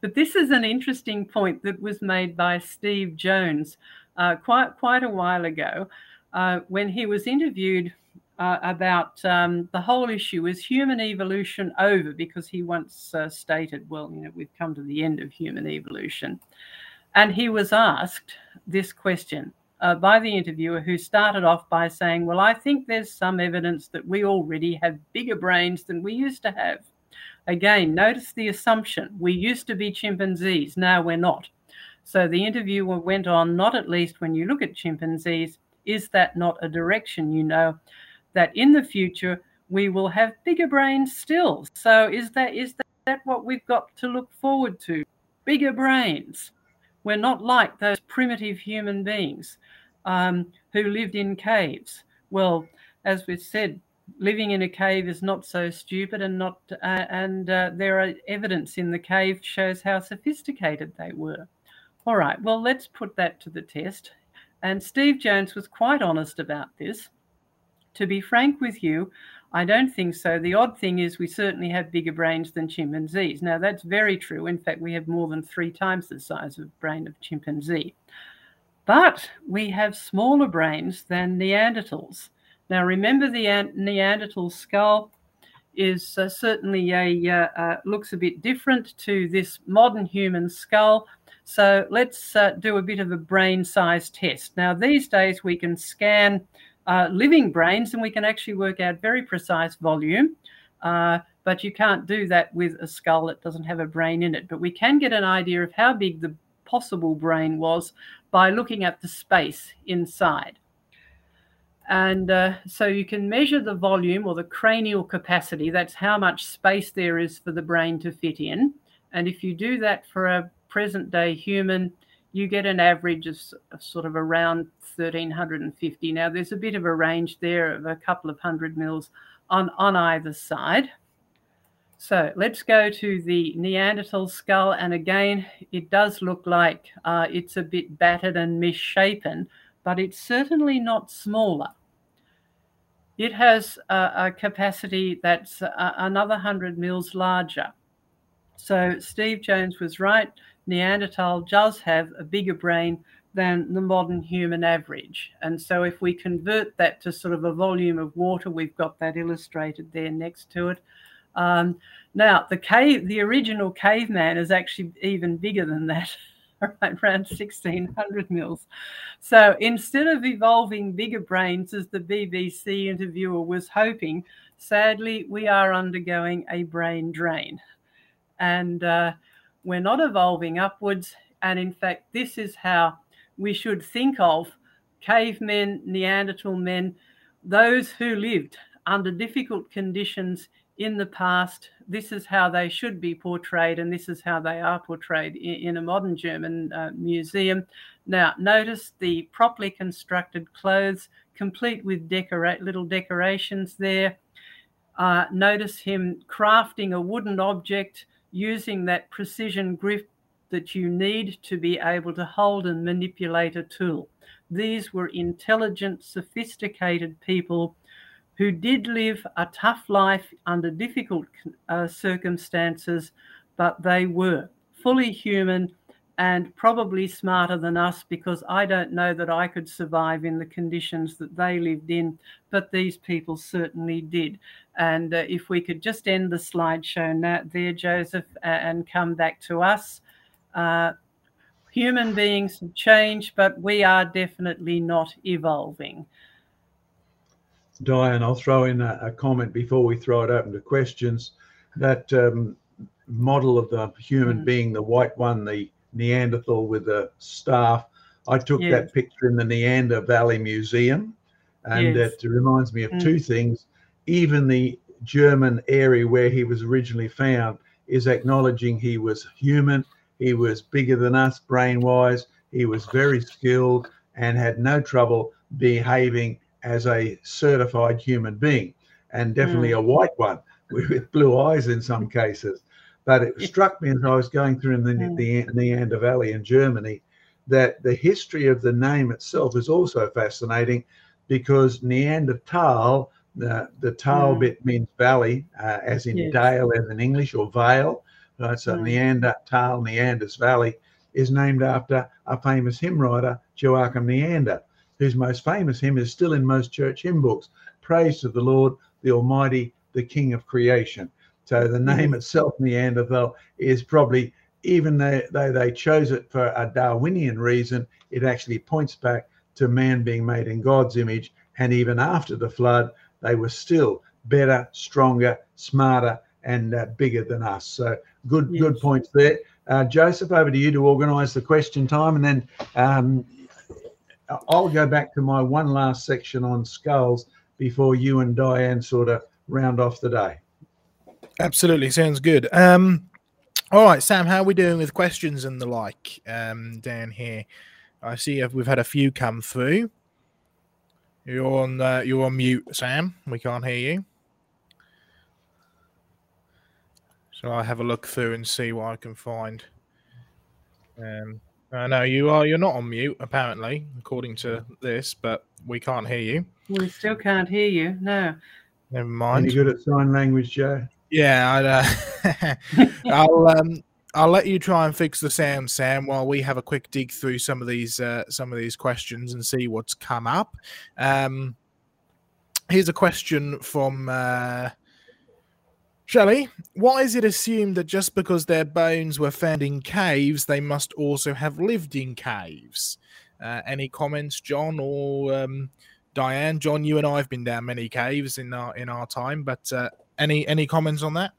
S4: but this is an interesting point that was made by Steve Jones uh, quite quite a while ago, uh, when he was interviewed uh, about um, the whole issue is human evolution over because he once uh, stated, well, you know, we've come to the end of human evolution. And he was asked this question uh, by the interviewer who started off by saying, Well, I think there's some evidence that we already have bigger brains than we used to have. Again, notice the assumption we used to be chimpanzees, now we're not. So the interviewer went on, not at least when you look at chimpanzees, is that not a direction you know that in the future we will have bigger brains still? So is that is that what we've got to look forward to? Bigger brains. We're not like those primitive human beings um, who lived in caves. Well, as we've said, living in a cave is not so stupid, and not uh, and uh, there are evidence in the cave shows how sophisticated they were. All right, well, let's put that to the test. And Steve Jones was quite honest about this. To be frank with you, I don't think so. The odd thing is, we certainly have bigger brains than chimpanzees. Now, that's very true. In fact, we have more than three times the size of brain of chimpanzee. But we have smaller brains than Neanderthals. Now, remember the Neanderthal skull is uh, certainly a uh, uh, looks a bit different to this modern human skull. So let's uh, do a bit of a brain size test. Now, these days we can scan uh, living brains and we can actually work out very precise volume. Uh, but you can't do that with a skull that doesn't have a brain in it. But we can get an idea of how big the possible brain was by looking at the space inside. And uh, so you can measure the volume or the cranial capacity. That's how much space there is for the brain to fit in. And if you do that for a present day human, you get an average of, of, sort of around 1350. Now, there's a bit of a range there of a couple of hundred mils on, on either side. So let's go to the Neanderthal skull. And again, it does look like uh, it's a bit battered and misshapen, but it's certainly not smaller. It has a, a capacity that's a, another 100 mils larger. So Steve Jones was right. Neanderthal does have a bigger brain than the modern human average. And so if we convert that to sort of a volume of water, we've got that illustrated there next to it. Um, now, the cave, the original caveman is actually even bigger than that, around 1600 mils. So instead of evolving bigger brains, as the BBC interviewer was hoping, sadly, we are undergoing a brain drain. And uh, we're not evolving upwards. And in fact, this is how we should think of cavemen, Neanderthal men, those who lived under difficult conditions in the past. This is how they should be portrayed, and this is how they are portrayed in, in a modern German uh, museum. Now, notice the properly constructed clothes, complete with decora- little decorations there. Uh, notice him crafting a wooden object using that precision grip that you need to be able to hold and manipulate a tool. These were intelligent, sophisticated people who did live a tough life under difficult uh, circumstances, but they were fully human and probably smarter than us because I don't know that I could survive in the conditions that they lived in, but these people certainly did. And uh, if we could just end the slideshow now, there, Joseph, and come back to us. Uh, human beings have changed, but we are definitely not evolving.
S3: Diane, I'll throw in a, a, comment before we throw it open to questions. That um, model of the human mm. being, the white one, the Neanderthal with a staff. I took yes. that picture in the Neander Valley Museum, and yes. it reminds me of mm. two things. Even the German area where he was originally found is acknowledging he was human, he was bigger than us brain wise, he was very skilled, and had no trouble behaving as a certified human being, and definitely mm. a white one with blue eyes in some cases. But it struck me as I was going through in the, mm. the Neander Valley in Germany that the history of the name itself is also fascinating because Neanderthal, the, the Tal mm. bit means valley, uh, as in yes. dale as in English, or vale. Right? So mm. Neanderthal, Neander's Valley, is named after a famous hymn writer, Joachim Neander, whose most famous hymn is still in most church hymn books Praise to the Lord, the Almighty, the King of creation. So the mm-hmm. name itself, Neanderthal, is probably, even though they, they chose it for a Darwinian reason, it actually points back to man being made in God's image. And even after the flood, they were still better, stronger, smarter, and uh, bigger than us. So good, yes. good points there. Uh, Joseph, over to you to organise the question time, and then um, I'll go back to my one last section on skulls before you and Diane sort of round off the day.
S2: Absolutely, sounds good. Um, all right, Sam, how are we doing with questions and the like um, down here? I see we've had a few come through. You're on uh, you're on mute, Sam. We can't hear you. So I'll have a look through and see what I can find. Um, uh, no, you are. You're not on mute, apparently, according to this, but we can't hear you.
S4: We still can't hear you. No.
S2: Never mind.
S3: Are you good at sign language, Joe?
S2: Yeah, uh, I'll um, I'll let you try and fix the sound, Sam, while we have a quick dig through some of these uh, some of these questions and see what's come up. Um, here's a question from uh, Shelley. Why is it assumed that just because their bones were found in caves, they must also have lived in caves? Uh, any comments, John or um, Diane? John, you and I have been down many caves in our in our time, but uh, any any comments on that?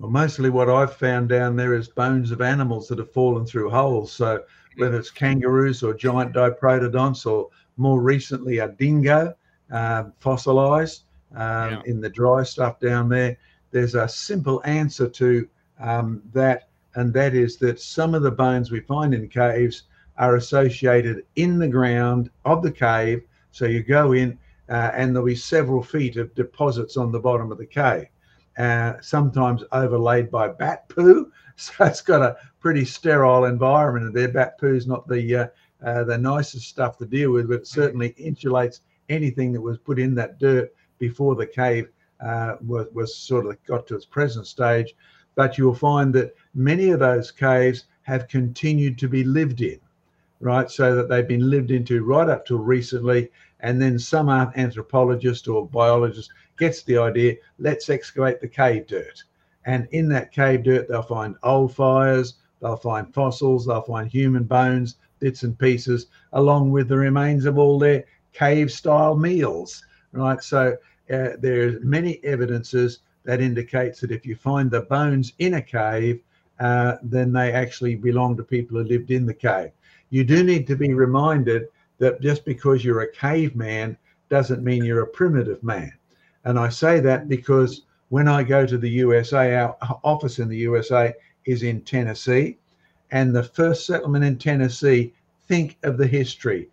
S3: Well, mostly what I've found down there is bones of animals that have fallen through holes. So whether it's kangaroos or giant diprotodonts or more recently a dingo uh, fossilized um, yeah. in the dry stuff down there, there's a simple answer to um, that, and that is that some of the bones we find in caves are associated in the ground of the cave. So you go in, uh, and there'll be several feet of deposits on the bottom of the cave uh, sometimes overlaid by bat poo. So it's got a pretty sterile environment there. Bat poo is not the uh, uh, the nicest stuff to deal with, but it certainly insulates anything that was put in that dirt before the cave uh, was, was sort of got to its present stage. But you'll find that many of those caves have continued to be lived in, right? So that they've been lived into right up till recently. And then some anthropologist or biologist gets the idea let's excavate the cave dirt. And in that cave dirt, they'll find old fires, they'll find fossils, they'll find human bones, bits and pieces, along with the remains of all their cave style meals, right? So uh, there's many evidences that indicates that if you find the bones in a cave, uh, then they actually belong to people who lived in the cave. You do need to be reminded that just because you're a caveman doesn't mean you're a primitive man. And I say that because when I go to the USA, our office in the USA is in Tennessee. And the first settlement in Tennessee, think of the history.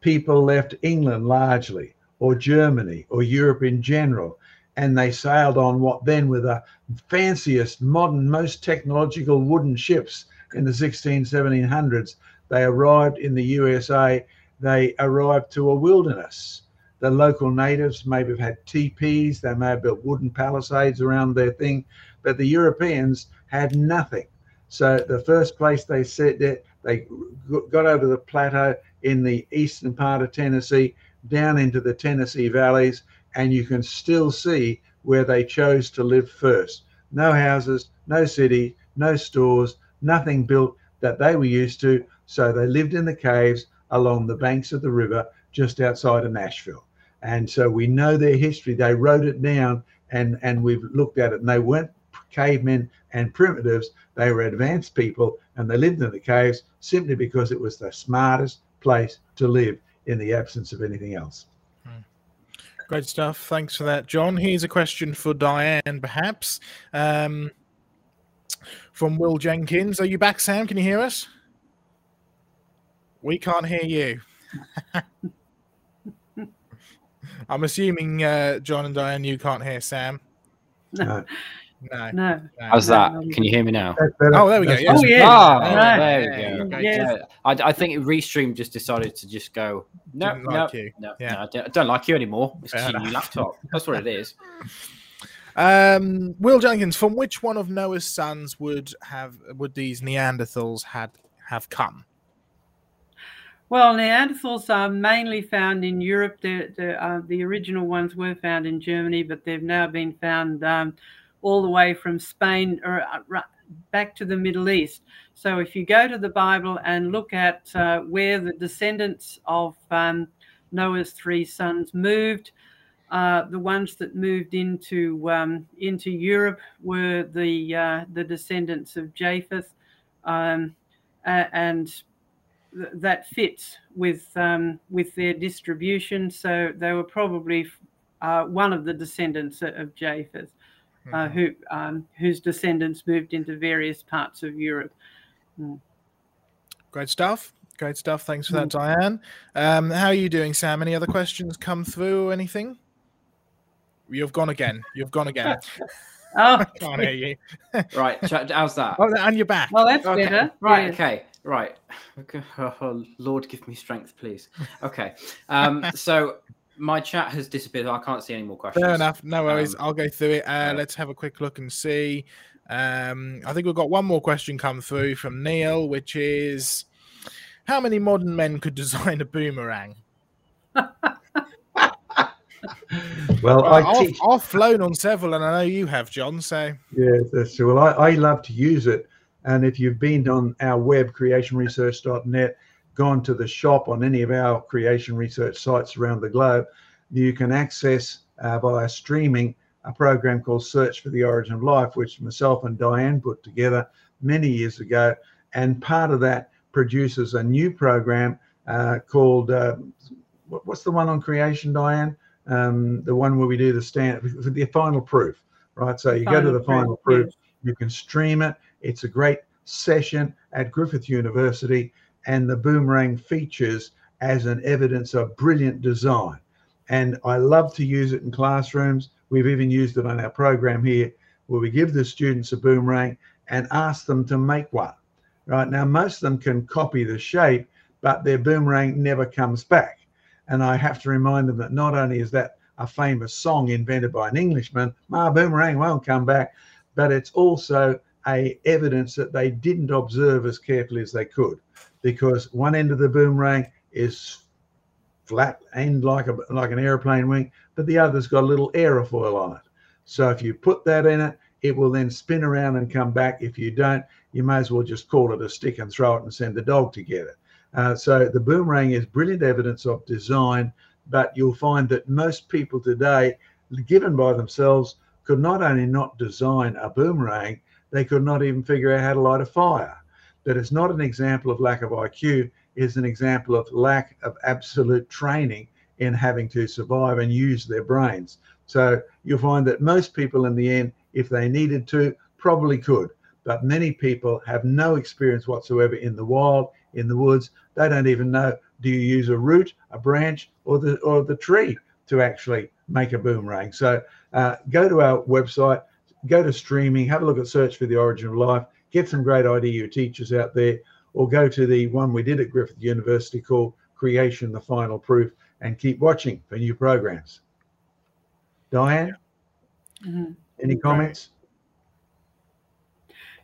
S3: People left England largely, or Germany, or Europe in general. And they sailed on what then were the fanciest, modern, most technological wooden ships in the 16, 1700s. They arrived in the USA, they arrived to a wilderness the local natives maybe have had teepees, they may have built wooden palisades around their thing, but the Europeans had nothing. So the first place they set it, they got over the plateau in the eastern part of Tennessee, down into the Tennessee valleys, and you can still see where they chose to live first. No houses, no city, no stores, nothing built that they were used to. So they lived in the caves along the banks of the river just outside of Nashville. And so we know their history. They wrote it down and, and we've looked at it. And they weren't cavemen and primitives, they were advanced people and they lived in the caves simply because it was the smartest place to live in the absence of anything else. Hmm.
S2: Great stuff. Thanks for that, John. Here's a question for Diane, perhaps. Um, from Will Jenkins. Are you back, Sam? Can you hear us? We can't hear you. I'm assuming uh, John and Diane, you can't hear Sam.
S4: No.
S2: No.
S4: No.
S1: How's that? Can you hear me now?
S2: Oh, there we go.
S4: Yes. Oh,
S1: yeah.
S4: Oh,
S1: right. there we
S4: go. Yes.
S1: I, I think Restream just decided to just go, no,
S2: Didn't
S1: no,
S2: like you.
S1: no,
S2: Yeah.
S1: no, I don't, I don't like you anymore. It's
S2: Fair
S1: just a new laptop. That's what it is.
S2: Um, Will Jenkins, from which one of Noah's sons would have would these Neanderthals had have come?
S4: Well, Neanderthals are mainly found in Europe. The the, uh, the original ones were found in Germany, but they've now been found um, all the way from Spain or uh, back to the Middle East. So if you go to the Bible and look at uh, where the descendants of um, Noah's three sons moved, uh, the ones that moved into um, into Europe were the uh, the descendants of Japheth, um, and th- that fits with um, with their distribution. So they were probably uh, one of the descendants of Japheth, uh, mm-hmm. who um, whose descendants moved into various parts of Europe. Mm.
S2: Great stuff. Great stuff. Thanks for that, mm. Diane. Um, how are you doing, Sam? Any other questions come through or anything? You've gone again. You've gone again.
S4: oh,
S2: I can't hear you.
S1: right, how's that?
S2: Oh, and you're back.
S4: Well, that's
S1: okay.
S4: better.
S1: Right. Yeah. Okay. Right. Oh, Lord, give me strength, please. Okay. Um. so my chat has disappeared. I can't see any more questions.
S2: Fair enough. No worries. Um, I'll go through it. Uh, let's have a quick look and see. Um, I think we've got one more question come through from Neil, which is, how many modern men could design a boomerang?
S3: well, I
S2: I've, teach... I've flown on several, and I know you have, John. So
S3: yeah, that's. Well, I, I love to use it, and if you've been on our web creationresearch.net, gone to the shop on any of our creation research sites around the globe, you can access uh, via streaming a program called Search for the Origin of Life, which myself and Diane put together many years ago, and part of that produces a new program uh, called uh, what's the one on creation, Diane? um, the one where we do the stand the final proof, right? So you final go to the final proof, yes. you can stream it. It's a great session at Griffith University, and the boomerang features as an evidence of brilliant design. And I love to use it in classrooms. We've even used it on our program here, where we give the students a boomerang and ask them to make one. Right now, most of them can copy the shape, but their boomerang never comes back. And I have to remind them that not only is that a famous song invented by an Englishman, my Boomerang won't come back, but it's also a evidence that they didn't observe as carefully as they could, because one end of the boomerang is flat and like a like an airplane wing, but the other's got a little aerofoil on it. So if you put that in it, it will then spin around and come back. If you don't, you may as well just call it a stick and throw it and send the dog to get it. Uh, so the boomerang is brilliant evidence of design, but you'll find that most people today, given by themselves, could not only not design a boomerang, they could not even figure out how to light a fire. That is not an example of lack of IQ, is an example of lack of absolute training in having to survive and use their brains. So you'll find that most people in the end, if they needed to, probably could. But many people have no experience whatsoever in the wild in the woods. They don't even know do you use a root, a branch, or the or the tree to actually make a boomerang. So uh, go to our website, go to streaming, have a look at Search for the Origin of Life, get some great IDU teachers out there, or go to the one we did at Griffith University called Creation: The Final Proof, and keep watching for new programs. Diane, mm-hmm. any comments?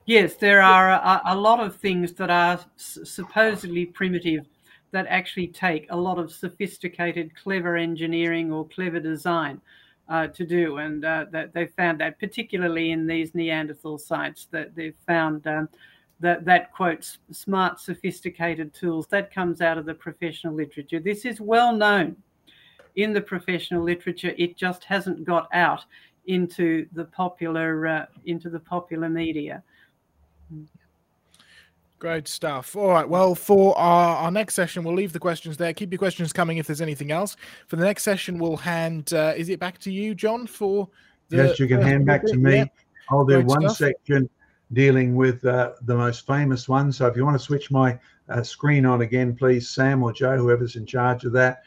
S4: Yes, there are a, a lot of things that are supposedly primitive that actually take a lot of sophisticated, clever engineering or clever design uh, to do. And uh, that they've found that, particularly in these Neanderthal sites, that they've found um, that that quote smart, sophisticated tools that comes out of the professional literature. This is well known in the professional literature. It just hasn't got out into the popular uh, into the popular media.
S2: Great stuff. All right. Well, for our, our next session, we'll leave the questions there. Keep your questions coming if there's anything else. For the next session, we'll hand. Uh, is it back to you, John? For
S3: the, yes, you can hand back to me. Yeah. I'll do Great one stuff. section dealing with uh, the most famous one. So if you want to switch my uh, screen on again, please, Sam or Joe, whoever's in charge of that,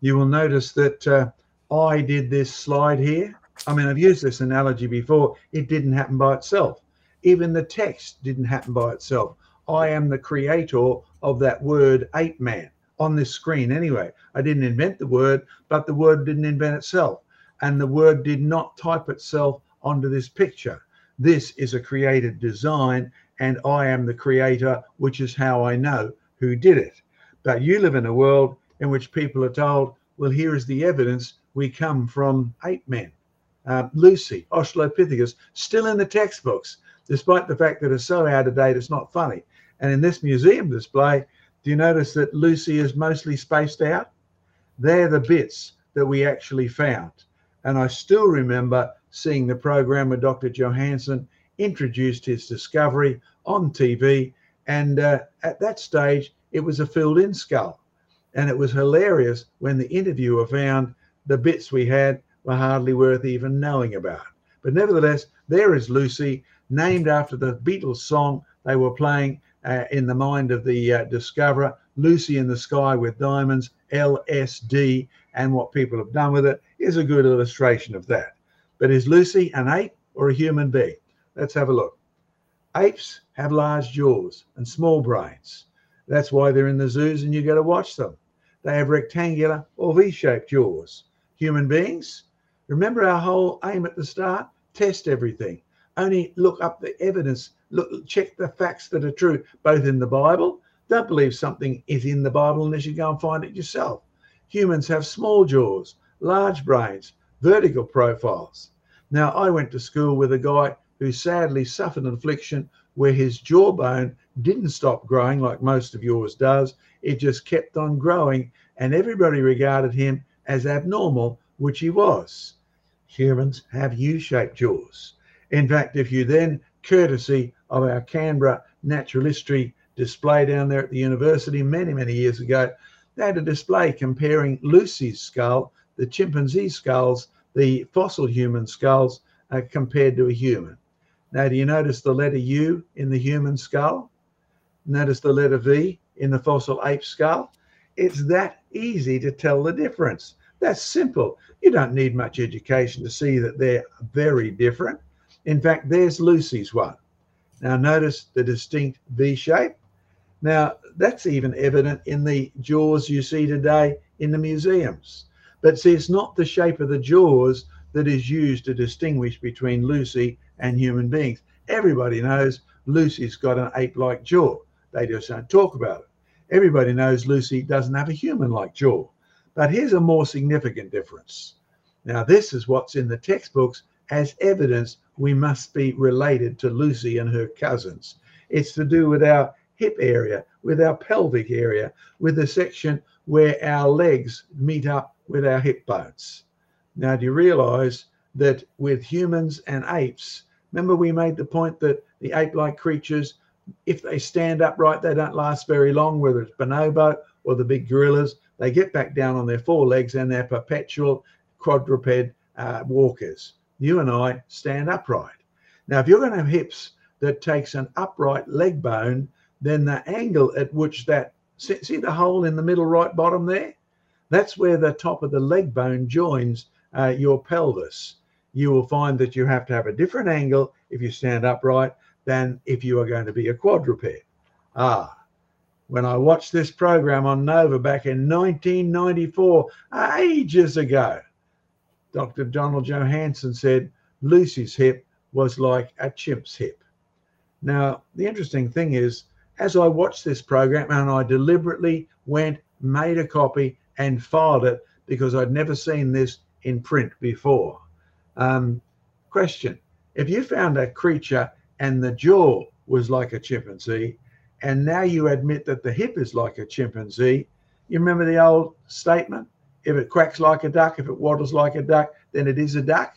S3: you will notice that uh, I did this slide here. I mean, I've used this analogy before. It didn't happen by itself. Even the text didn't happen by itself. I am the creator of that word ape man on this screen anyway. I didn't invent the word, but the word didn't invent itself. And the word did not type itself onto this picture. This is a created design, and I am the creator, which is how I know who did it. But you live in a world in which people are told, well, here is the evidence we come from ape men. Uh, Lucy, Australopithecus, still in the textbooks. despite the fact that it's so out of date, it's not funny. And in this museum display, do you notice that Lucy is mostly spaced out? They're the bits that we actually found. And I still remember seeing the program where Dr. Johanson introduced his discovery on TV. And uh, at that stage, it was a filled in skull. And it was hilarious when the interviewer found the bits we had were hardly worth even knowing about. But nevertheless, there is Lucy, named after the Beatles song they were playing uh, in the mind of the uh, discoverer, Lucy in the Sky with Diamonds, LSD, and what people have done with it is a good illustration of that. But is Lucy an ape or a human being? Let's have a look. Apes have large jaws and small brains. That's why they're in the zoos and you got to watch them. They have rectangular or V shaped jaws. Human beings, remember our whole aim at the start? Test everything. Only look up the evidence, look, check the facts that are true, both in the Bible. Don't believe something is in the Bible unless you go and find it yourself. Humans have small jaws, large brains, vertical profiles. Now, I went to school with a guy who sadly suffered an affliction where his jawbone didn't stop growing like most of yours does. It just kept on growing, and everybody regarded him as abnormal, which he was. Humans have U shaped jaws. In fact, if you then, courtesy of our Canberra Natural History display down there at the university many, many years ago, they had a display comparing Lucy's skull, the chimpanzee skulls, the fossil human skulls uh, compared to a human. Now, do you notice the letter U in the human skull? Notice the letter V in the fossil ape skull? It's that easy to tell the difference. That's simple. You don't need much education to see that they're very different. In fact, there's Lucy's one. Now, notice the distinct V shape. Now, that's even evident in the jaws you see today in the museums. But see, it's not the shape of the jaws that is used to distinguish between Lucy and human beings. Everybody knows Lucy's got an ape like jaw. They just don't talk about it. Everybody knows Lucy doesn't have a human like jaw. But here's a more significant difference. Now, this is what's in the textbooks as evidence we must be related to Lucy and her cousins. It's to do with our hip area, with our pelvic area, with the section where our legs meet up with our hip bones. Now, do you realize that with humans and apes, remember we made the point that the ape like creatures, if they stand upright, they don't last very long, whether it's bonobo or the big gorillas, they get back down on their four legs and they're perpetual quadruped uh, walkers. You and I stand upright. Now, if you're going to have hips that takes an upright leg bone then the angle at which that see, the hole in the middle right bottom there? That's where the top of the leg bone joins uh, your pelvis. You will find that you have to have a different angle if you stand upright than if you are going to be a quadruped. Ah when i watched this program on nova back in 1994 ages ago dr donald Johanson said lucy's hip was like a chimp's hip now the interesting thing is as I watched this program and I deliberately went, made a copy and filed it because I'd never seen this in print before. Um, question If you found a creature and the jaw was like a chimpanzee, and now you admit that the hip is like a chimpanzee, you remember the old statement? If it quacks like a duck, if it waddles like a duck, then it is a duck.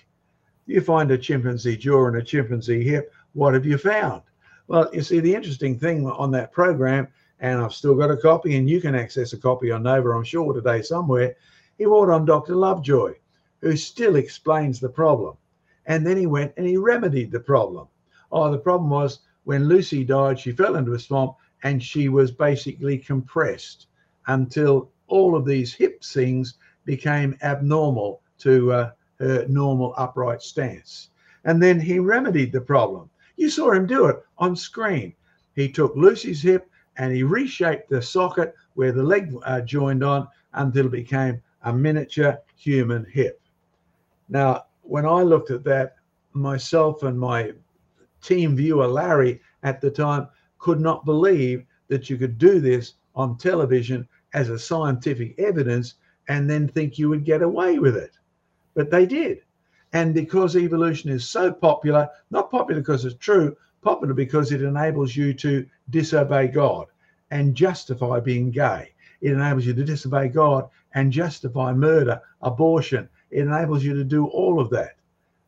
S3: You find a chimpanzee jaw and a chimpanzee hip, what have you found? Well, you see, the interesting thing on that program, and I've still got a copy, and you can access a copy on Nova, I'm sure, today somewhere. He brought on Dr. Lovejoy, who still explains the problem. And then he went and he remedied the problem. Oh, the problem was when Lucy died, she fell into a swamp and she was basically compressed until all of these hip things became abnormal to uh, her normal upright stance. And then he remedied the problem. You saw him do it on screen. He took Lucy's hip and he reshaped the socket where the leg uh, joined on until it became a miniature human hip. Now, when I looked at that, myself and my team viewer, Larry, at the time, could not believe that you could do this on television as a scientific evidence and then think you would get away with it. But they did. And because evolution is so popular, not popular because it's true, popular because it enables you to disobey God and justify being gay. It enables you to disobey God and justify murder, abortion. It enables you to do all of that.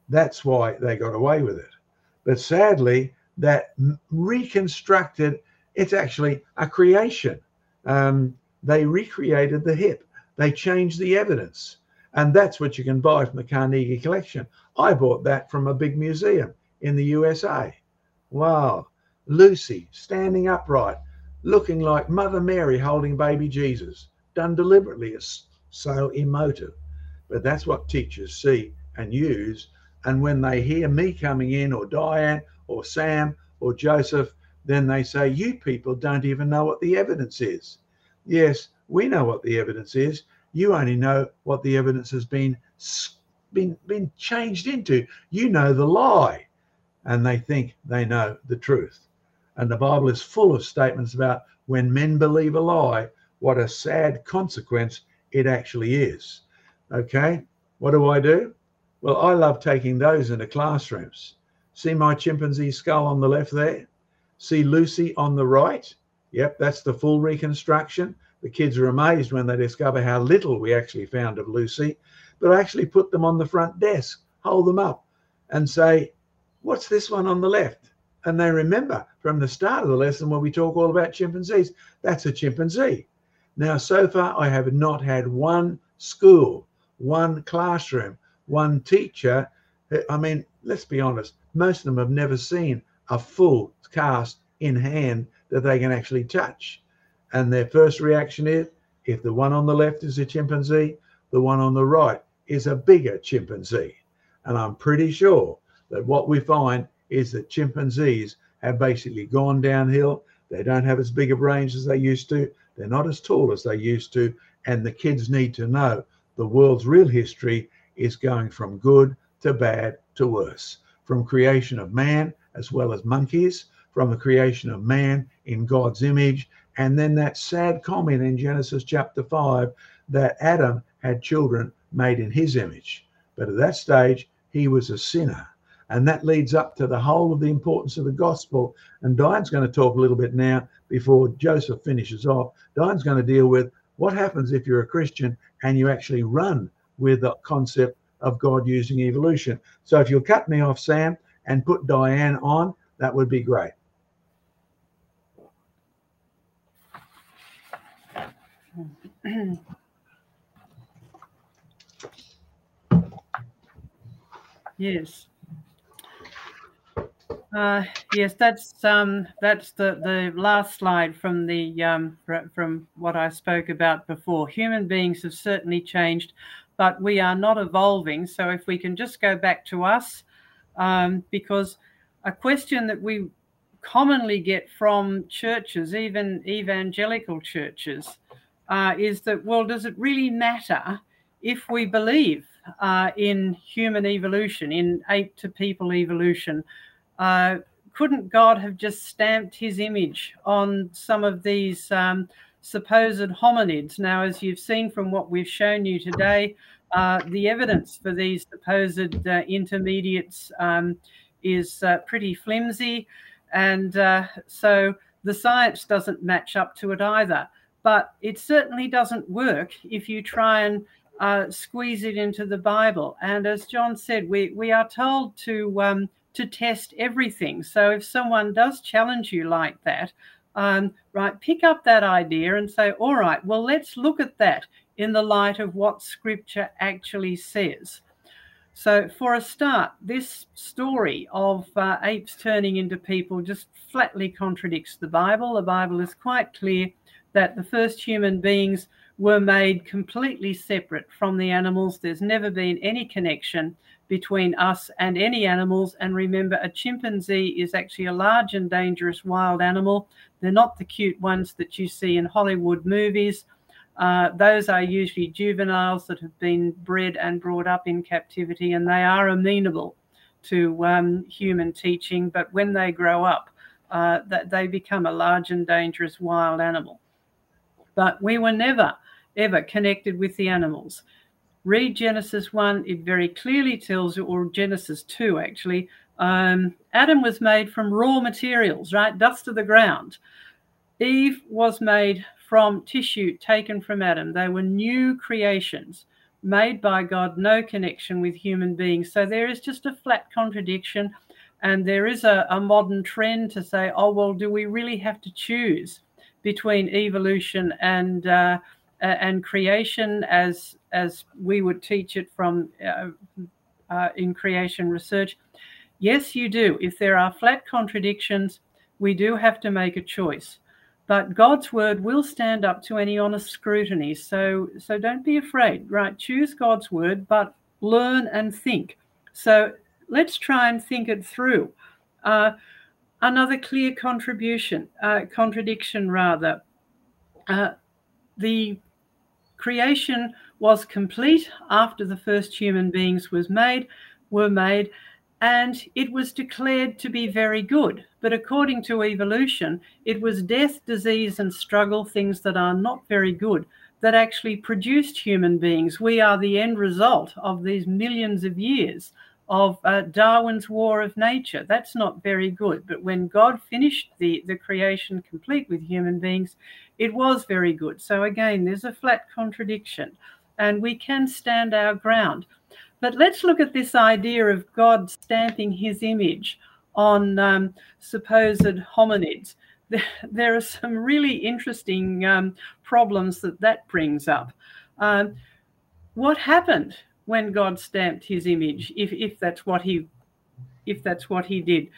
S3: That's why they got away with it. But sadly, that reconstructed, it's actually a creation. Um, they recreated the hip, they changed the evidence. And that's what you can buy from the Carnegie collection. I bought that from a big museum in the USA. Wow. Lucy standing upright, looking like Mother Mary holding baby Jesus, done deliberately. It's so emotive. But that's what teachers see and use. And when they hear me coming in, or Diane, or Sam, or Joseph, then they say, You people don't even know what the evidence is. Yes, we know what the evidence is. You only know what the evidence has been been been changed into. You know the lie, and they think they know the truth. And the Bible is full of statements about when men believe a lie, what a sad consequence it actually is. Okay, what do I do? Well, I love taking those into classrooms. See my chimpanzee skull on the left there? See Lucy on the right? Yep, that's the full reconstruction. The kids are amazed when they discover how little we actually found of Lucy, but I actually put them on the front desk, hold them up, and say, What's this one on the left? And they remember from the start of the lesson when we talk all about chimpanzees, that's a chimpanzee. Now, so far, I have not had one school, one classroom, one teacher. I mean, let's be honest, most of them have never seen a full cast in hand that they can actually touch. And their first reaction is if the one on the left is a chimpanzee, the one on the right is a bigger chimpanzee. And I'm pretty sure that what we find is that chimpanzees have basically gone downhill. They don't have as big a brains as they used to. They're not as tall as they used to. And the kids need to know the world's real history is going from good to bad to worse, from creation of man as well as monkeys, from the creation of man in God's image. And then that sad comment in Genesis chapter 5 that Adam had children made in his image. But at that stage, he was a sinner. And that leads up to the whole of the importance of the gospel. And Diane's going to talk a little bit now before Joseph finishes off. Diane's going to deal with what happens if you're a Christian and you actually run with the concept of God using evolution. So if you'll cut me off, Sam, and put Diane on, that would be great.
S4: yes. Uh, yes, that's um, that's the, the last slide from the um, from what I spoke about before. Human beings have certainly changed, but we are not evolving. So if we can just go back to us, um, because a question that we commonly get from churches, even evangelical churches, uh, is that, well, does it really matter if we believe uh, in human evolution, in ape to people evolution? Uh, couldn't God have just stamped his image on some of these um, supposed hominids? Now, as you've seen from what we've shown you today, uh, the evidence for these supposed uh, intermediates um, is uh, pretty flimsy. And so the science doesn't match up to it either but it certainly doesn't work if you try and uh, squeeze it into the Bible. And as John said, we, we are told to um, to test everything. So if someone does challenge you like that, um, right, pick up that idea and say, all right, well, let's look at that in the light of what Scripture actually says. So, for a start, this story of uh, apes turning into people just flatly contradicts the Bible. The Bible is quite clear that the first human beings were made completely separate from the animals. There's never been any connection between us and any animals. And remember, a chimpanzee is actually a large and dangerous wild animal. They're not the cute ones that you see in Hollywood movies. Uh, those are usually juveniles that have been bred and brought up in captivity, and they are amenable to um, human teaching. But when they grow up, uh, that they become a large and dangerous wild animal but we were never, ever connected with the animals. read Genesis 1, it very clearly tells you, or Genesis 2 actually, um, Adam was made from raw materials, right? Dust of the ground. Eve was made from tissue taken from Adam. They were new creations made by God, no connection with human beings. So there is just a flat contradiction. And there is a, a modern trend to say, oh, well, do we really have to choose between evolution and uh, and creation as as we would teach it from uh, uh, in creation research? Yes, you do. If there are flat contradictions, we do have to make a choice. But God's word will stand up to any honest scrutiny. So, so don't be afraid, right? Choose God's word, but learn and think. So let's try and think it through. Uh, another clear contribution, uh, contradiction rather. Uh, the creation was complete after the first human beings was made, were made, and it was declared to be very good. But according to evolution, it was death, disease, and struggle, things that are not very good, that actually produced human beings. We are the end result of these millions of years of uh, Darwin's War of Nature. That's not very good. But when God finished the, the creation complete with human beings, it was very good. So again, there's a flat contradiction, and we can stand our ground. But let's look at this idea of God stamping his image on um, supposed hominids. There, are some really interesting um, problems that that brings up. Um, what happened when God stamped his image, if, if that's what he if that's what he did?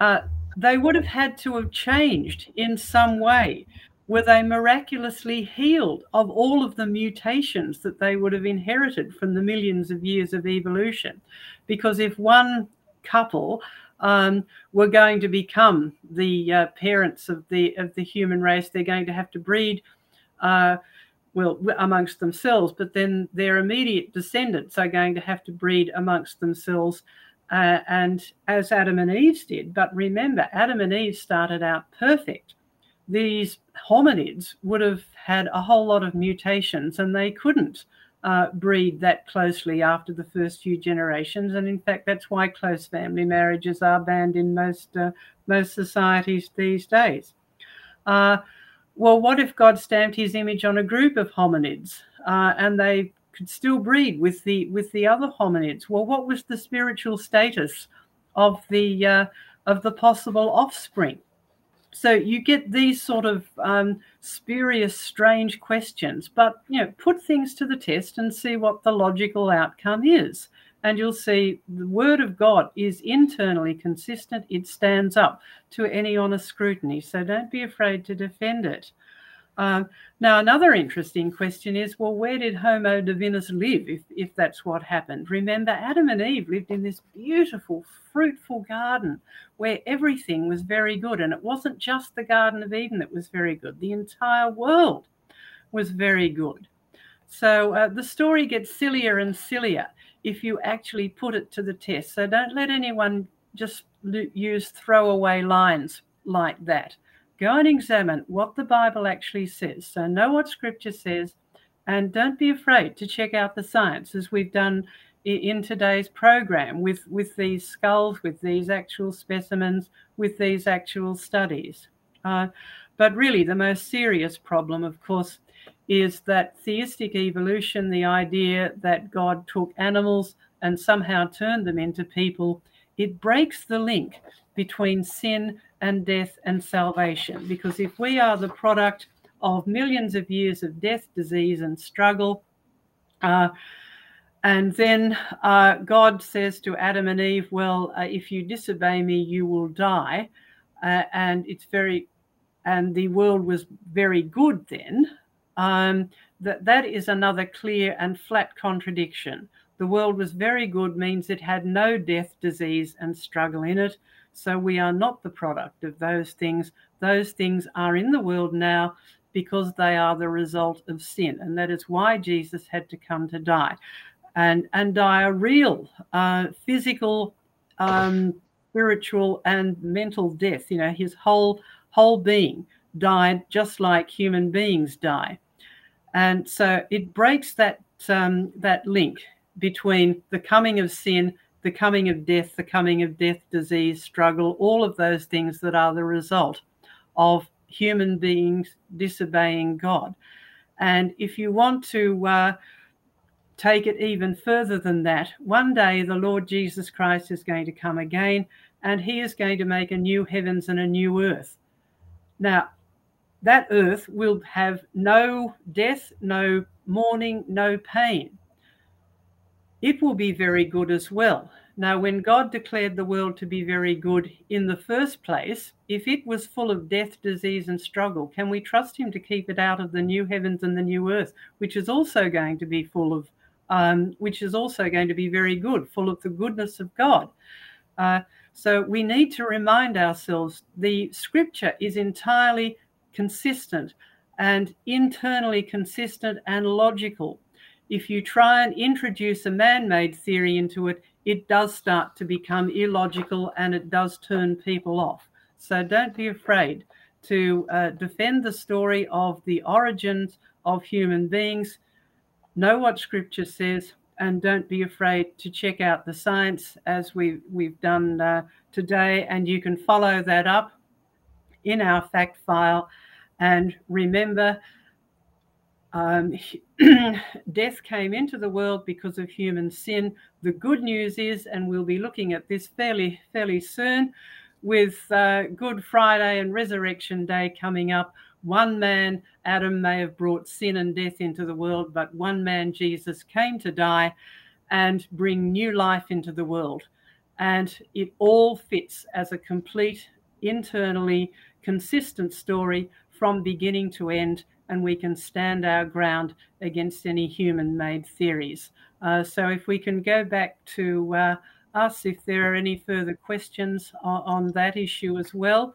S4: Uh, they would have had to have changed in some way were they miraculously healed of all of the mutations that they would have inherited from the millions of years of evolution? Because if one couple um, were going to become the uh, parents of the of the human race, they're going to have to breed. Uh, well, amongst themselves, but then their immediate descendants are going to have to breed amongst themselves, uh, and as Adam and Eve did. But remember, Adam and Eve started out perfect these hominids would have had a whole lot of mutations and they couldn't uh, breed that closely after the first few generations. And in fact, that's why close family marriages are banned in most, uh, most societies these days. Well, what if God stamped his image on a group of hominids uh, and they could still breed with the with the other hominids? Well, what was the spiritual status of the uh, of the possible offspring? so you get these sort of um, spurious, strange questions, but you know, put things to the test and see what the logical outcome is. And you'll see the word of God is internally consistent. It stands up to any honest scrutiny. So don't be afraid to defend it. Um, now, another interesting question is well, where did Homo divinus live if, if that's what happened? Remember, Adam and Eve lived in this beautiful, fruitful garden where everything was very good. And it wasn't just the Garden of Eden that was very good, the entire world was very good. So uh, the story gets sillier and sillier if you actually put it to the test. So don't let anyone just use throwaway lines like that. Go and examine what the Bible actually says. So know what Scripture says, and don't be afraid to check out the science, as we've done in today's program with, with these skulls, with these actual specimens, with these actual studies. Uh, but really, the most serious problem, of course, is that theistic evolution, the idea that God took animals and somehow turned them into people, it breaks the link between sin and death and salvation. Because if we are the product of millions of years of death, disease, and struggle, uh, and then uh, God says to Adam and Eve, Well, uh, if you disobey me, you will die. Uh, and it's very, and the world was very good then. Um, that, that is another clear and flat contradiction. The world was very good means it had no death, disease, and struggle in it. So we are not the product of those things. Those things are in the world now because they are the result of sin. And that is why Jesus had to come to die and, and die a real uh, physical, um, spiritual, and mental death. You know, his whole, whole being died just like human beings die. And so it breaks that um, that link between the coming of sin, the coming of death, the coming of death, disease, struggle, all of those things that are the result of human beings disobeying God. And if you want to uh, take it even further than that, one day the Lord Jesus Christ is going to come again and he is going to make a new heavens and a new earth. Now, that earth will have no death, no mourning, no pain. It will be very good as well. Now, when God declared the world to be very good in the first place, if it was full of death, disease, and struggle, can we trust Him to keep it out of the new heavens and the new earth, which is also going to be full of, um, which is also going to be very good, full of the goodness of God? Uh, so we need to remind ourselves the scripture is entirely consistent and internally consistent and logical. If you try and introduce a man made theory into it, it does start to become illogical and it does turn people off. So don't be afraid to uh, defend the story of the origins of human beings. Know what scripture says and don't be afraid to check out the science as we, we've done uh, today. And you can follow that up in our fact file. And remember, um, death came into the world because of human sin. The good news is, and we'll be looking at this fairly fairly soon, with uh, Good Friday and Resurrection Day coming up. One man, Adam, may have brought sin and death into the world, but one man, Jesus, came to die and bring new life into the world. And it all fits as a complete, internally consistent story from beginning to end and we can stand our ground against any human made theories. Uh, so, if we can go back to uh, us, if there are any further questions on, on that issue as well.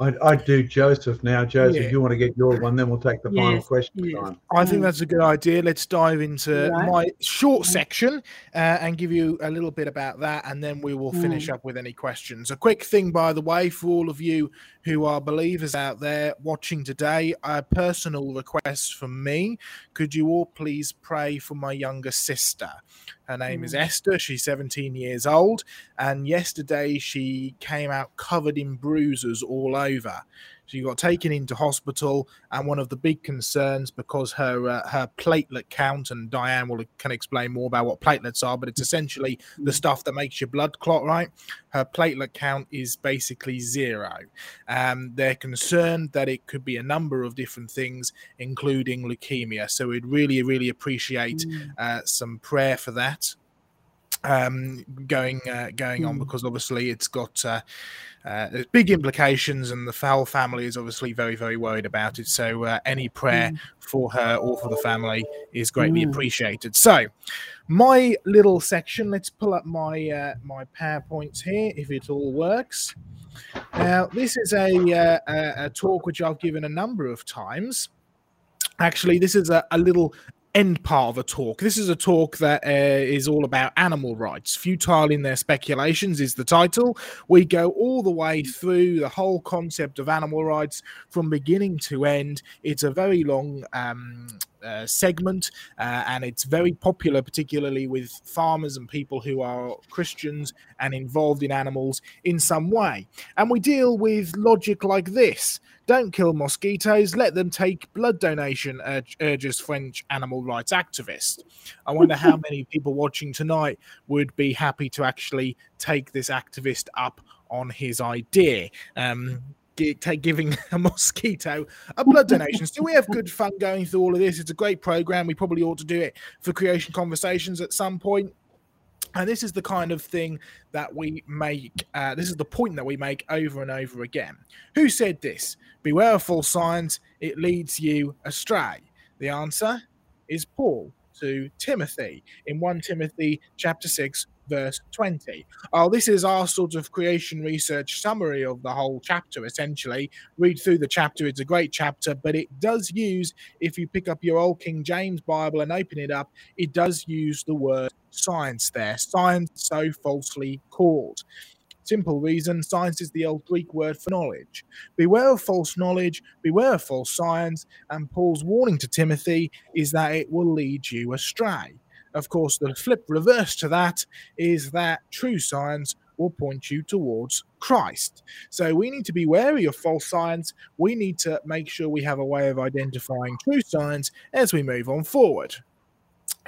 S3: I'd, I'd, do Joseph now. Joseph, yeah. if you want to get your one, then we'll take the yes, final question yes. time.
S2: I think that's a good idea. Let's dive into right. my short section uh, and give you a little bit about that, and then we will finish mm. up with any questions. A quick thing, by the way, for all of you who are believers out there watching today, a personal request from me. Could you all please pray for my younger sister? Her name mm. is Esther. She's 17 years old. And yesterday she came out covered in bruises all over. She got taken into hospital, and one of the big concerns because her uh, her platelet count, and Diane will can explain more about what platelets are, but it's essentially the stuff that makes your blood clot, right? Her platelet count is basically zero. Um, they're concerned that it could be a number of different things, including leukemia. So we'd really, really appreciate mm. uh, some prayer for that um, going uh, going on hmm. because obviously it's got uh, uh, big implications, and the Fowl family is obviously very very worried about it. So uh, any prayer mm. for her or for the family is greatly mm. appreciated. So my little section. Let's pull up my uh, my powerpoints here if it all works. Now this is a, uh, a, a talk which I've given a number of times. Actually, this is a, a little end part of a talk. This is a talk that uh, is all about animal rights. Futile in their speculations is the title. We go all the way through the whole concept of animal rights from beginning to end. It's a very long um, uh, segment, uh, and it's very popular, particularly with farmers and people who are Christians and involved in animals in some way. And we deal with logic like this don't kill mosquitoes, let them take blood donation, urges French animal rights activist. I wonder how many people watching tonight would be happy to actually take this activist up on his idea. Um, giving a mosquito a blood donation. So we have good fun going through all of this. It's a great program. We probably ought to do it for creation conversations at some point. And this is the kind of thing that we make, uh, this is the point that we make over and over again. Who said this? Beware of false signs, it leads you astray. The answer is Paul to Timothy in 1 Timothy chapter 6 verse 20. Oh, this is our sort of creation research summary of the whole chapter, essentially. Read through the chapter, it's a great chapter, but it does use, if you pick up your old King James Bible and open it up, it does use the word science there. Science so falsely called. Simple reason science is the old Greek word for knowledge. Beware of false knowledge, beware of false science, and Paul's warning to Timothy is that it will lead you astray. Of course, the flip reverse to that is that true science will point you towards Christ. So we need to be wary of false science. We need to make sure we have a way of identifying true science as we move on forward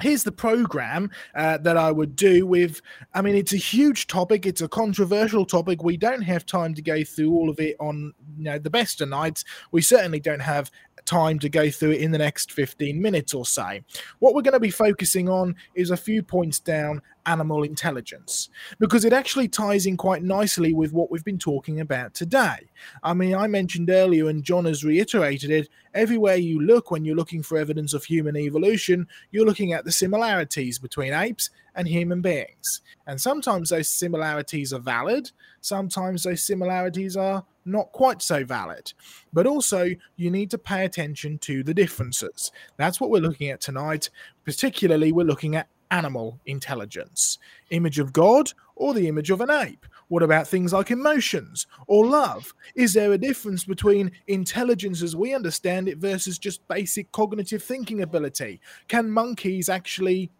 S2: here's the program uh, that I would do with. I mean, it's a huge topic. It's a controversial topic. We don't have time to go through all of it on you know the best of nights. We certainly don't have time to go through it in the next 15 minutes or so. What we're going to be focusing on is a few points down animal intelligence because it actually ties in quite nicely with what we've been talking about today. I mean, I mentioned earlier, and John has reiterated it everywhere you look when you're looking for evidence of human evolution, you're looking at the similarities between apes and human beings. And sometimes those similarities are valid, sometimes those similarities are not quite so valid. But also, you need to pay attention to the differences. That's what we're looking at tonight. Particularly, we're looking at animal intelligence image of God or the image of an ape? What about things like emotions or love? Is there a difference between intelligence as we understand it versus just basic cognitive thinking ability? Can monkeys actually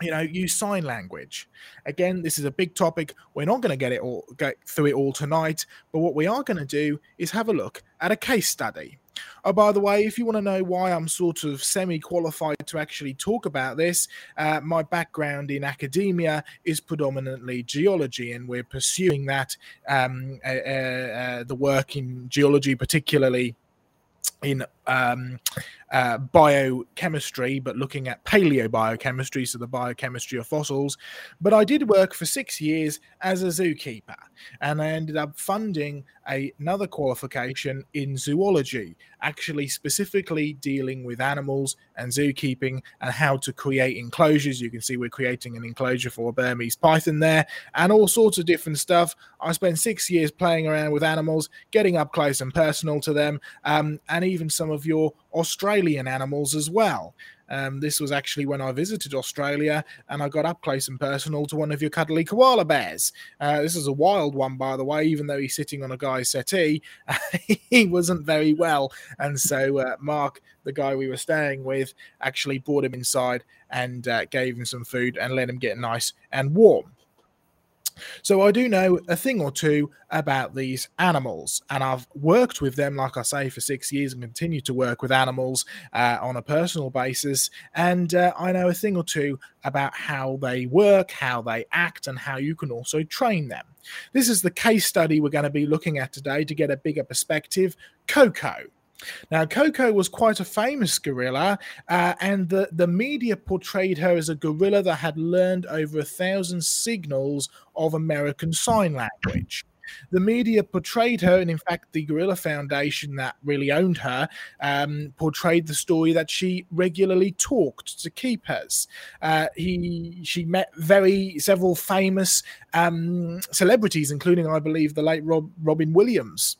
S2: you know use sign language. Again this is a big topic. We're not going to get it all get through it all tonight but what we are going to do is have a look at a case study. Oh, by the way, if you want to know why I'm sort of semi qualified to actually talk about this, uh, my background in academia is predominantly geology, and we're pursuing that, um, uh, uh, the work in geology, particularly in um, uh, biochemistry, but looking at paleobiochemistry, so the biochemistry of fossils. But I did work for six years as a zookeeper, and I ended up funding a, another qualification in zoology, actually specifically dealing with animals and zookeeping and how to create enclosures. You can see we're creating an enclosure for a Burmese python there, and all sorts of different stuff. I spent six years playing around with animals, getting up close and personal to them, um, and even some of your Australian animals as well. Um, this was actually when I visited Australia and I got up close and personal to one of your cuddly koala bears. Uh, this is a wild one, by the way, even though he's sitting on a guy's settee, he wasn't very well. And so uh, Mark, the guy we were staying with, actually brought him inside and uh, gave him some food and let him get nice and warm. So I do know a thing or two about these animals, and I've worked with them, like I say, for six years and continue to work with animals uh, on a personal basis. And uh, I know a thing or two about how they work, how they act, and how you can also train them. This is the case study we're going to be looking at today to get a bigger perspective Coco. Now, Coco was quite a famous gorilla, uh, and the, the media portrayed her as a gorilla that had learned over a thousand signals of American Sign Language. The media portrayed her, and in fact, the Gorilla Foundation that really owned her um, portrayed the story that she regularly talked to keepers. Uh, he, she met very several famous um, celebrities, including, I believe, the late Rob, Robin Williams.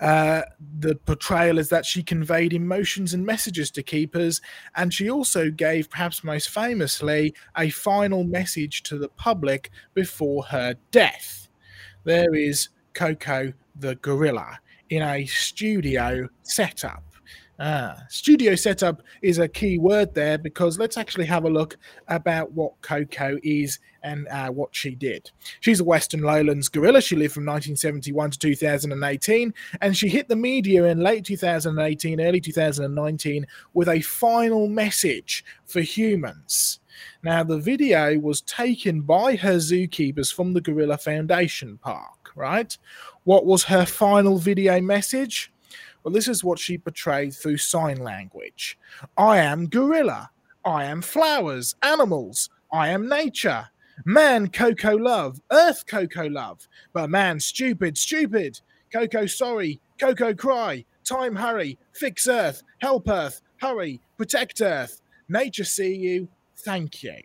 S2: Uh, the portrayal is that she conveyed emotions and messages to keepers, and she also gave, perhaps most famously, a final message to the public before her death. There is Coco the gorilla in a studio setup. Ah, studio setup is a key word there because let's actually have a look about what Coco is and uh, what she did. She's a Western Lowlands gorilla. She lived from 1971 to 2018, and she hit the media in late 2018, early 2019 with a final message for humans. Now, the video was taken by her zookeepers from the Gorilla Foundation Park, right? What was her final video message? Well, this is what she portrayed through sign language. I am gorilla. I am flowers, animals. I am nature. Man, Coco love. Earth, Coco love. But man, stupid, stupid. Coco sorry. Coco cry. Time hurry. Fix Earth. Help Earth. Hurry. Protect Earth. Nature see you. Thank you.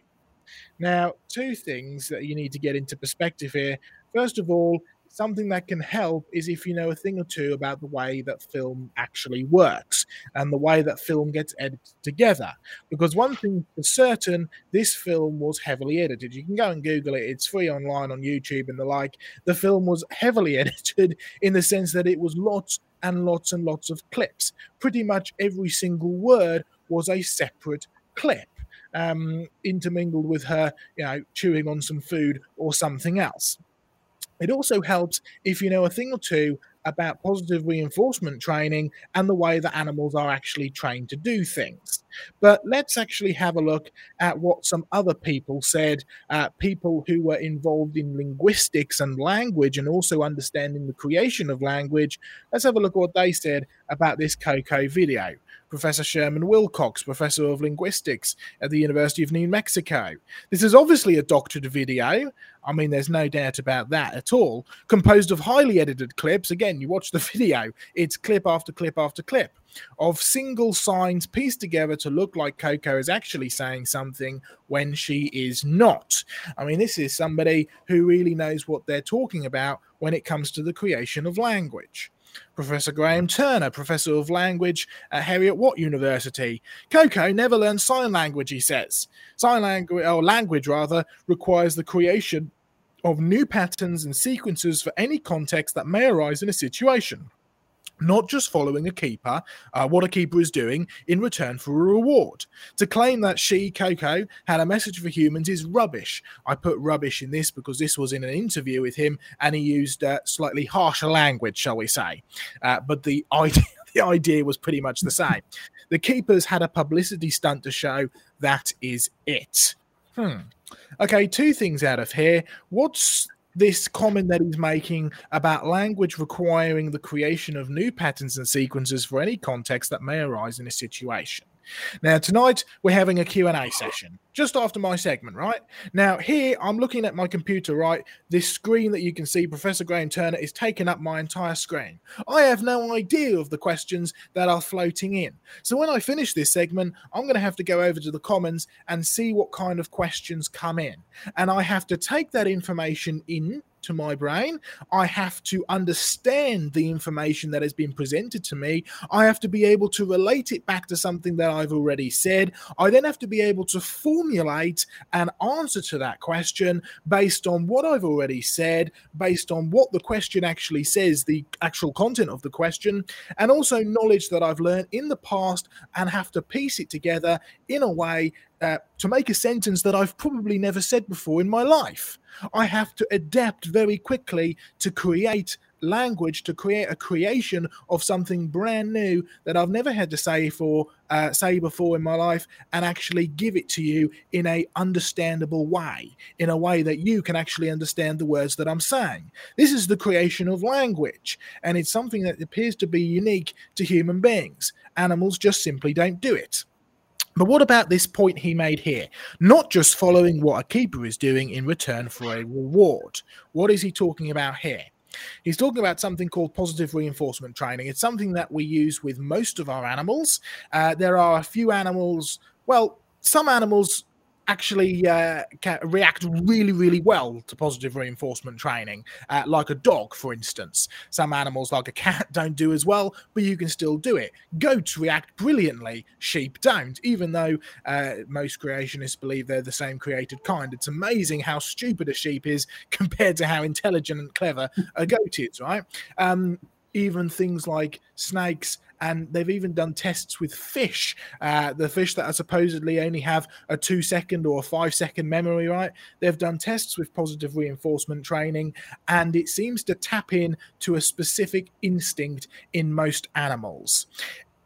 S2: Now, two things that you need to get into perspective here. First of all, something that can help is if you know a thing or two about the way that film actually works and the way that film gets edited together. Because one thing for certain, this film was heavily edited. You can go and Google it, it's free online on YouTube and the like. The film was heavily edited in the sense that it was lots and lots and lots of clips. Pretty much every single word was a separate clip. Um, intermingled with her, you know, chewing on some food or something else. It also helps if you know a thing or two about positive reinforcement training and the way that animals are actually trained to do things. But let's actually have a look at what some other people said, uh, people who were involved in linguistics and language and also understanding the creation of language. Let's have a look at what they said about this Coco video. Professor Sherman Wilcox, Professor of Linguistics at the University of New Mexico. This is obviously a doctored video. I mean, there's no doubt about that at all. Composed of highly edited clips. Again, you watch the video, it's clip after clip after clip of single signs pieced together to look like Coco is actually saying something when she is not. I mean, this is somebody who really knows what they're talking about when it comes to the creation of language. Professor Graham Turner, Professor of Language at Heriot Watt University. Coco never learned sign language, he says. Sign language, or language rather, requires the creation of new patterns and sequences for any context that may arise in a situation not just following a keeper, uh, what a keeper is doing in return for a reward. To claim that she, Coco, had a message for humans is rubbish. I put rubbish in this because this was in an interview with him and he used uh, slightly harsher language, shall we say. Uh, but the idea, the idea was pretty much the same. The keepers had a publicity stunt to show that is it. Hmm. Okay, two things out of here. What's this comment that he's making about language requiring the creation of new patterns and sequences for any context that may arise in a situation. Now tonight we're having a Q&A session just after my segment, right? Now here I'm looking at my computer, right? This screen that you can see Professor Graham Turner is taking up my entire screen. I have no idea of the questions that are floating in. So when I finish this segment, I'm going to have to go over to the Commons and see what kind of questions come in. And I have to take that information in to my brain. I have to understand the information that has been presented to me. I have to be able to relate it back to something that I've already said. I then have to be able to formulate an answer to that question based on what I've already said, based on what the question actually says, the actual content of the question, and also knowledge that I've learned in the past and have to piece it together in a way uh, to make a sentence that I've probably never said before in my life. I have to adapt very quickly to create language, to create a creation of something brand new that I've never had to say for uh, say before in my life, and actually give it to you in a understandable way, in a way that you can actually understand the words that I'm saying. This is the creation of language, and it's something that appears to be unique to human beings. Animals just simply don't do it. But what about this point he made here? Not just following what a keeper is doing in return for a reward. What is he talking about here? He's talking about something called positive reinforcement training. It's something that we use with most of our animals. Uh, there are a few animals, well, some animals actually uh, react really, really well to positive reinforcement training, uh, like a dog, for instance. Some animals, like a cat, don't do as well, but you can still do it. Goats react brilliantly, sheep don't, even though uh, most creationists believe they're the same created kind. It's amazing how stupid a sheep is compared to how intelligent and clever a goat is, right? Um, even things like snakes and they've even done tests with fish. Uh, the fish that are supposedly only have a two second or a five second memory right? They've done tests with positive reinforcement training and it seems to tap in to a specific instinct in most animals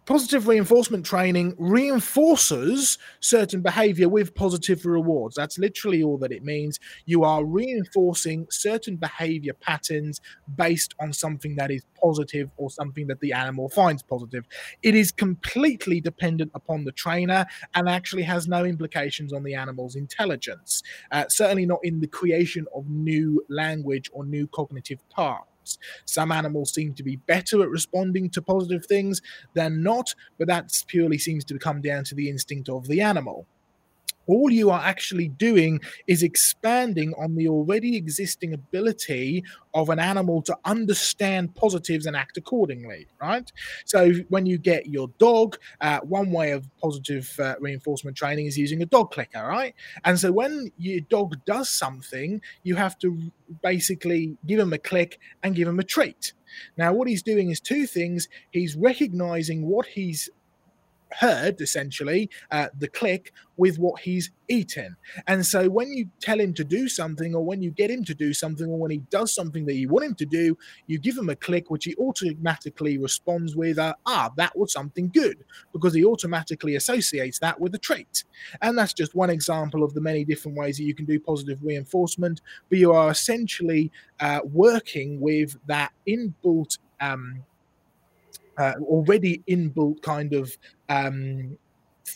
S2: Positive reinforcement training reinforces certain behavior with positive rewards. That's literally all that it means. You are reinforcing certain behavior patterns based on something that is positive or something that the animal finds positive. It is completely dependent upon the trainer and actually has no implications on the animal's intelligence. Uh, certainly not in the creation of new language or new cognitive tasks. Some animals seem to be better at responding to positive things than not, but that purely seems to come down to the instinct of the animal. All you are actually doing is expanding on the already existing ability of an animal to understand positives and act accordingly, right? So when you get your dog, uh, one way of positive uh, reinforcement training is using a dog clicker, right? And so when your dog does something, you have to basically give him a click and give him a treat. Now, what he's doing is two things. He's recognizing what he's heard essentially uh, the click with what he's eaten. And so when you tell him to do something, or when you get him to do something, or when he does something that you want him to do, you give him a click, which he automatically responds with, uh, ah, that was something good, because he automatically associates that with a trait. And that's just one example of the many different ways that you can do positive reinforcement, but you are essentially uh, working with that inbuilt. Um, uh, already inbuilt kind of um,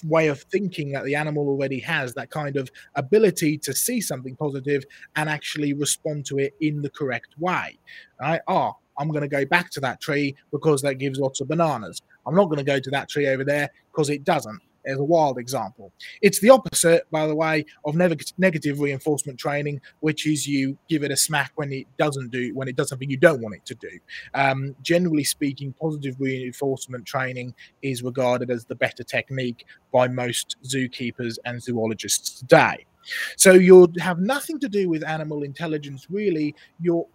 S2: way of thinking that the animal already has that kind of ability to see something positive and actually respond to it in the correct way right? Oh i'm going to go back to that tree because that gives lots of bananas. I'm not going to go to that tree over there because it doesn't as a wild example. It's the opposite, by the way, of negative reinforcement training, which is you give it a smack when it doesn't do when it does something you don't want it to do. Um, generally speaking, positive reinforcement training is regarded as the better technique by most zookeepers and zoologists today. So you'll have nothing to do with animal intelligence, really. You're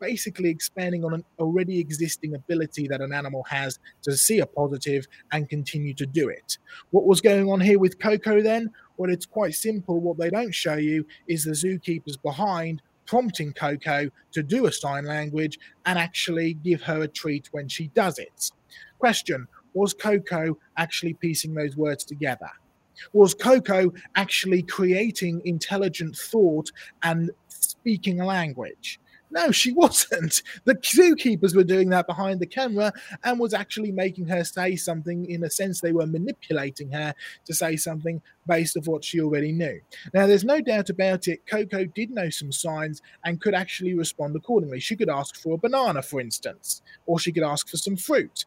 S2: basically expanding on an already existing ability that an animal has to see a positive and continue to do it. What was going on here with Coco then? Well, it's quite simple. What they don't show you is the zookeepers behind prompting Coco to do a sign language and actually give her a treat when she does it. Question Was Coco actually piecing those words together? Was Coco actually creating intelligent thought and speaking a language? No, she wasn't. The zookeepers were doing that behind the camera and was actually making her say something. In a sense, they were manipulating her to say something based of what she already knew. Now, there's no doubt about it. Coco did know some signs and could actually respond accordingly. She could ask for a banana, for instance, or she could ask for some fruit.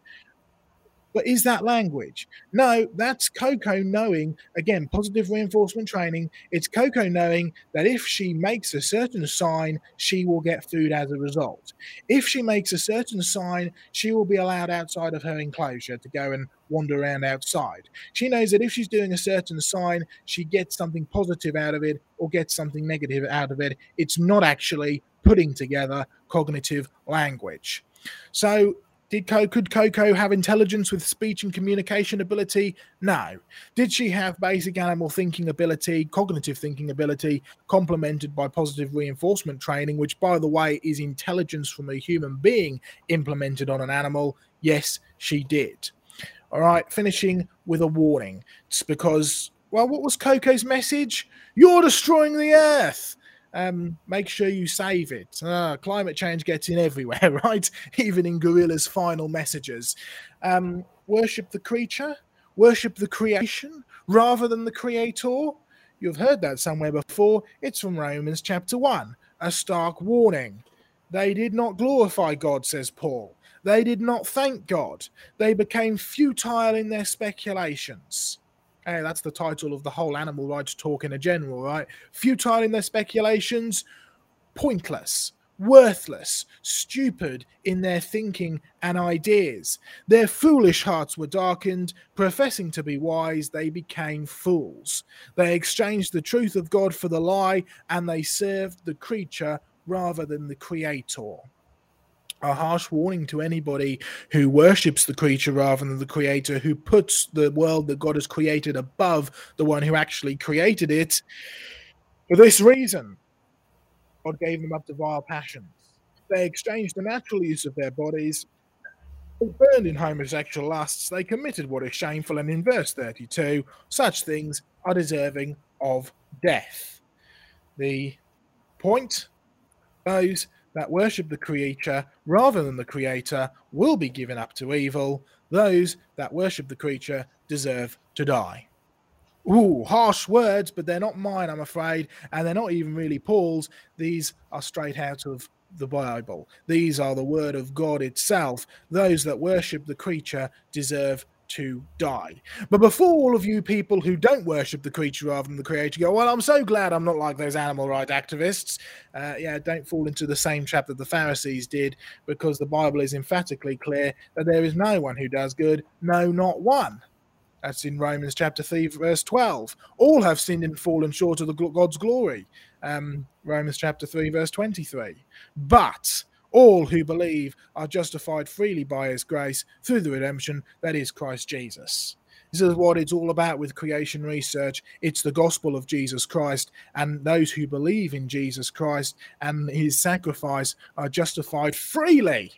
S2: But is that language? No, that's Coco knowing, again, positive reinforcement training. It's Coco knowing that if she makes a certain sign, she will get food as a result. If she makes a certain sign, she will be allowed outside of her enclosure to go and wander around outside. She knows that if she's doing a certain sign, she gets something positive out of it or gets something negative out of it. It's not actually putting together cognitive language. So did Co- could Coco have intelligence with speech and communication ability? No. Did she have basic animal thinking ability, cognitive thinking ability, complemented by positive reinforcement training, which, by the way, is intelligence from a human being implemented on an animal? Yes, she did. All right, finishing with a warning. It's because, well, what was Coco's message? You're destroying the earth um, make sure you save it. Uh, climate change gets in everywhere, right? Even in Gorilla's final messages. Um, worship the creature, worship the creation rather than the creator. You've heard that somewhere before. It's from Romans chapter 1, a stark warning. They did not glorify God, says Paul. They did not thank God. They became futile in their speculations. Hey, that's the title of the whole animal rights talk in a general, right? Futile in their speculations, pointless, worthless, stupid in their thinking and ideas. Their foolish hearts were darkened, professing to be wise, they became fools. They exchanged the truth of God for the lie, and they served the creature rather than the creator a harsh warning to anybody who worships the creature rather than the creator, who puts the world that God has created above the one who actually created it. For this reason, God gave them up to vile passions. They exchanged the natural use of their bodies. They burned in homosexual lusts. They committed what is shameful. And in verse 32, such things are deserving of death. The point those that worship the creature rather than the creator will be given up to evil. Those that worship the creature deserve to die. Ooh, harsh words, but they're not mine, I'm afraid, and they're not even really Paul's. These are straight out of the Bible. These are the word of God itself. Those that worship the creature deserve to die. But before all of you people who don't worship the creature rather than the creator go, well, I'm so glad I'm not like those animal rights activists. Uh, yeah, don't fall into the same trap that the Pharisees did, because the Bible is emphatically clear that there is no one who does good, no, not one. That's in Romans chapter 3, verse 12. All have sinned and fallen short of the God's glory. Um, Romans chapter 3, verse 23. But all who believe are justified freely by his grace through the redemption that is Christ Jesus. This is what it's all about with creation research. It's the gospel of Jesus Christ, and those who believe in Jesus Christ and his sacrifice are justified freely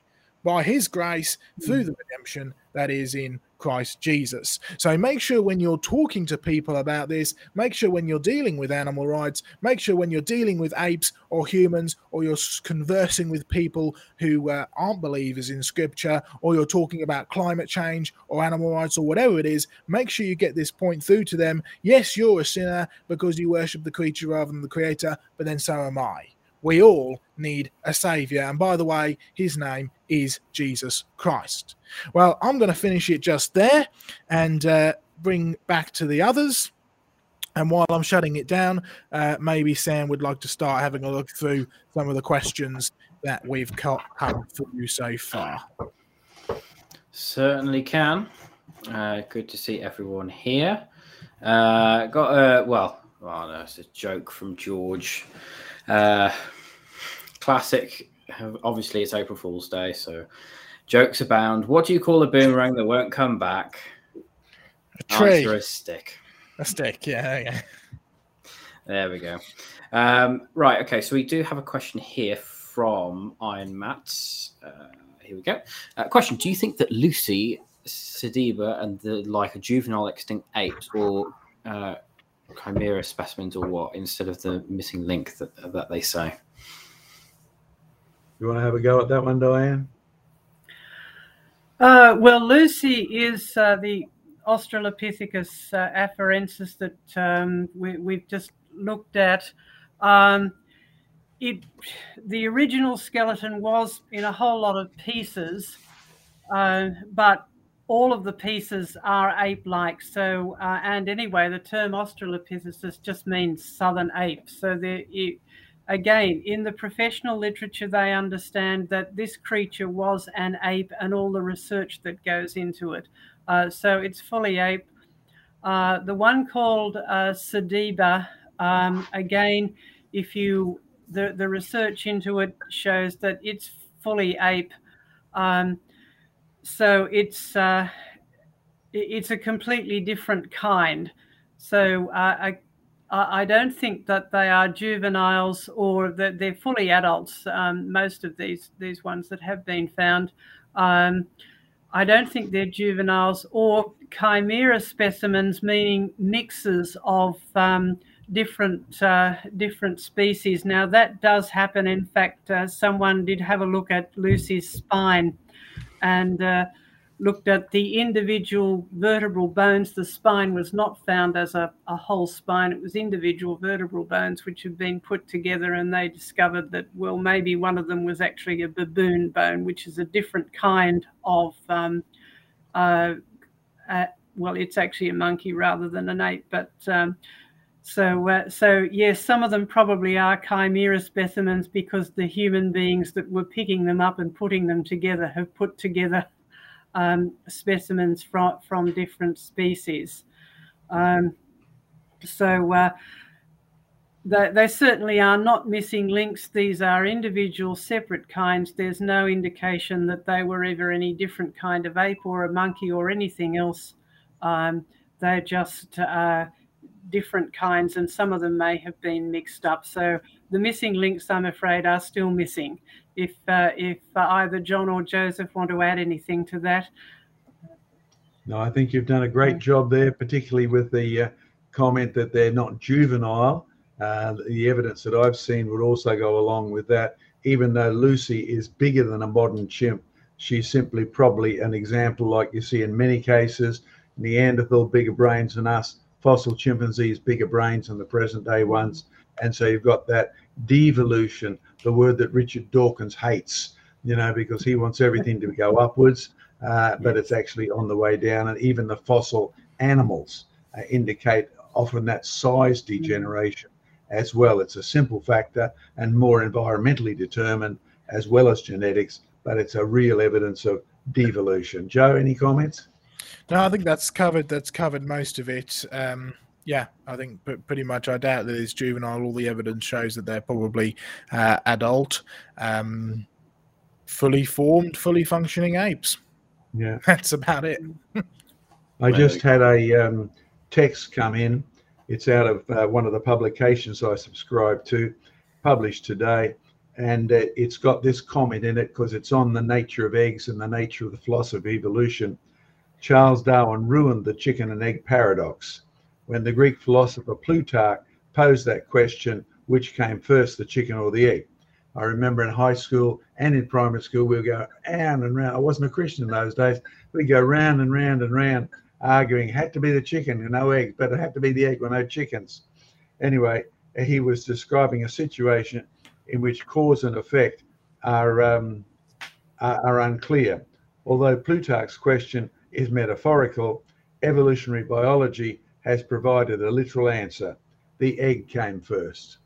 S2: by his grace through hmm. the redemption that is in Christ Jesus. So make sure when you're talking to people about this, make sure when you're dealing with animal rights, make sure when you're dealing with apes or humans, or you're conversing with people who uh, aren't believers in scripture, or you're talking about climate change or animal rights or whatever it is, make sure you get this point through to them. Yes, you're a sinner because you worship the creature rather than the creator, but then so am I we all need a savior. And by the way, his name is Jesus Christ. Well, I'm going to finish it just there and uh, bring back to the others. And while I'm shutting it down, uh, maybe Sam would like to start having a look through some of the questions that we've got come through so far.
S1: Certainly can. Uh, good to see everyone here. Uh, got a well, well, no, it's a joke from George. Uh, classic. Obviously, it's April Fool's Day, so jokes abound. What do you call a boomerang that won't come back?
S2: A tree.
S1: Answer a stick.
S2: A stick. Yeah. Yeah.
S1: There we go. Um, right. Okay. So we do have a question here from Iron Matt. Uh, here we go. Uh, question: Do you think that Lucy, Sediba, and the like are juvenile extinct apes or uh, chimera specimens, or what, instead of the missing link that that they say?
S3: You want to have a go at that one, Diane?
S4: Uh, well, Lucy is uh, the Australopithecus uh, afarensis that um, we, have just looked at. Um, it, the original skeleton was in a whole lot of pieces, uh, but all of the pieces are ape-like. So, uh, and anyway, the term Australopithecus just means southern ape. So there, again, in the professional literature, they understand that this creature was an ape and all the research that goes into it. Uh, so it's fully ape. Uh, the one called uh, Sediba, um, again, if you the the research into it shows that it's fully ape. Um, so it's uh, it's a completely different kind. So uh, I don't think that they are juveniles or that they're fully adults. Um, most of these these ones that have been found, um, I don't think they're juveniles or chimera specimens, meaning mixes of um, different uh, different species. Now that does happen. In fact, uh, someone did have a look at Lucy's spine, and uh, looked at the individual vertebral bones. The spine was not found as a, a whole spine, it was individual vertebral bones which had been put together, and they discovered that, well, maybe one of them was actually a baboon bone, which is a different kind of. Um, uh, uh, well, it's actually a monkey rather than an ape, but um, so, uh, so yes, some of them probably are chimera specimens because the human beings that were picking them up and putting them together have put together um, specimens from, from different species. Um, so uh, they, they, certainly are not missing links. These are individual separate kinds. There's no indication that they were ever any different kind of ape or a monkey or anything else. Um, they're just uh, different kinds, and some of them may have been mixed up. So the missing links, I'm afraid, are still missing if uh, if uh, either John or Joseph want to add anything to that.
S3: No, I think you've done a great job there, particularly with the uh, comment that they're not juvenile. Uh, the evidence that I've seen would also go along with that. Even though Lucy is bigger than a modern chimp, she's simply probably an example, like you see in many cases. Neanderthal bigger brains than us, fossil chimpanzees bigger brains than the present day ones, and so you've got that devolution, the word that Richard Dawkins hates, you know, because he wants everything to go upwards. uh, but it's actually on the way down. And even the fossil animals uh, indicate often that size degeneration as well. It's a simple factor and more environmentally determined as well as genetics, but it's a real evidence of devolution. Joe, any comments?
S2: No, I think that's covered. That's covered most of it. Um, yeah, I think pretty much. I doubt that it's juvenile. All the evidence shows that they're probably uh, adult, um, fully formed, fully functioning apes.
S3: Yeah,
S2: that's about it.
S3: I just had a um, text come in. It's out of uh, one of the publications I subscribe to, published today, and uh, it's got this comment in it because it's on the nature of eggs and the nature of the philosophy of evolution. Charles Darwin ruined the chicken and egg paradox when the Greek philosopher Plutarch posed that question which came first, the chicken or the egg? I remember in high school and in primary school, we would go round and round. I wasn't a Christian in those days. We'd go round and round and round, arguing, had to be the chicken and no eggs, but it had to be the egg with no chickens. Anyway, he was describing a situation in which cause and effect are, um, are, are unclear. Although Plutarch's question is metaphorical, evolutionary biology has provided a literal answer. The egg came first.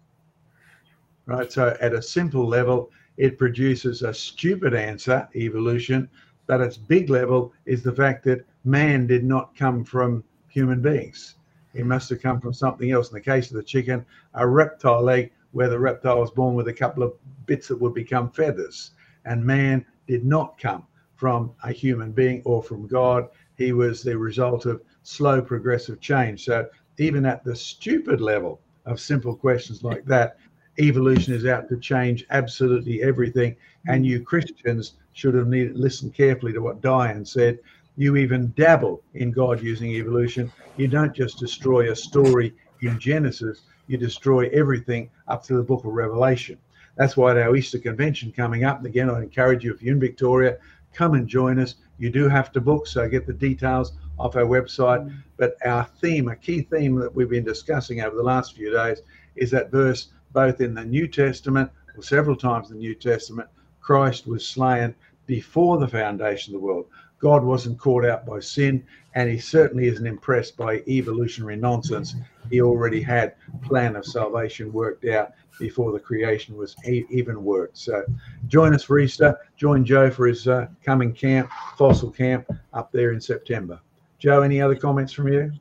S3: Right, so at a simple level, it produces a stupid answer, evolution, but its big level is the fact that man did not come from human beings. He must have come from something else. In the case of the chicken, a reptile egg, where the reptile was born with a couple of bits that would become feathers. And man did not come from a human being or from God. He was the result of slow progressive change. So even at the stupid level of simple questions like that, evolution is out to change absolutely everything. And you Christians should have needed, listened carefully to what Diane said. You even dabble in God using evolution. You don't just destroy a story in Genesis, you destroy everything up to the book of Revelation. That's why at our Easter convention coming up, and again, I encourage you if you're in Victoria, come and join us. You do have to book, so get the details off our website. Mm. But our theme, a key theme that we've been discussing over the last few days, is that verse both in the New Testament or several times in the New Testament, Christ was slain before the foundation of the world. God wasn't caught out by sin, and he certainly isn't impressed by evolutionary nonsense. He already had plan of salvation worked out before the creation was even worked. So join us for Easter. Join Joe for his uh, coming camp, fossil camp, up there in September. Joe, any other comments from you?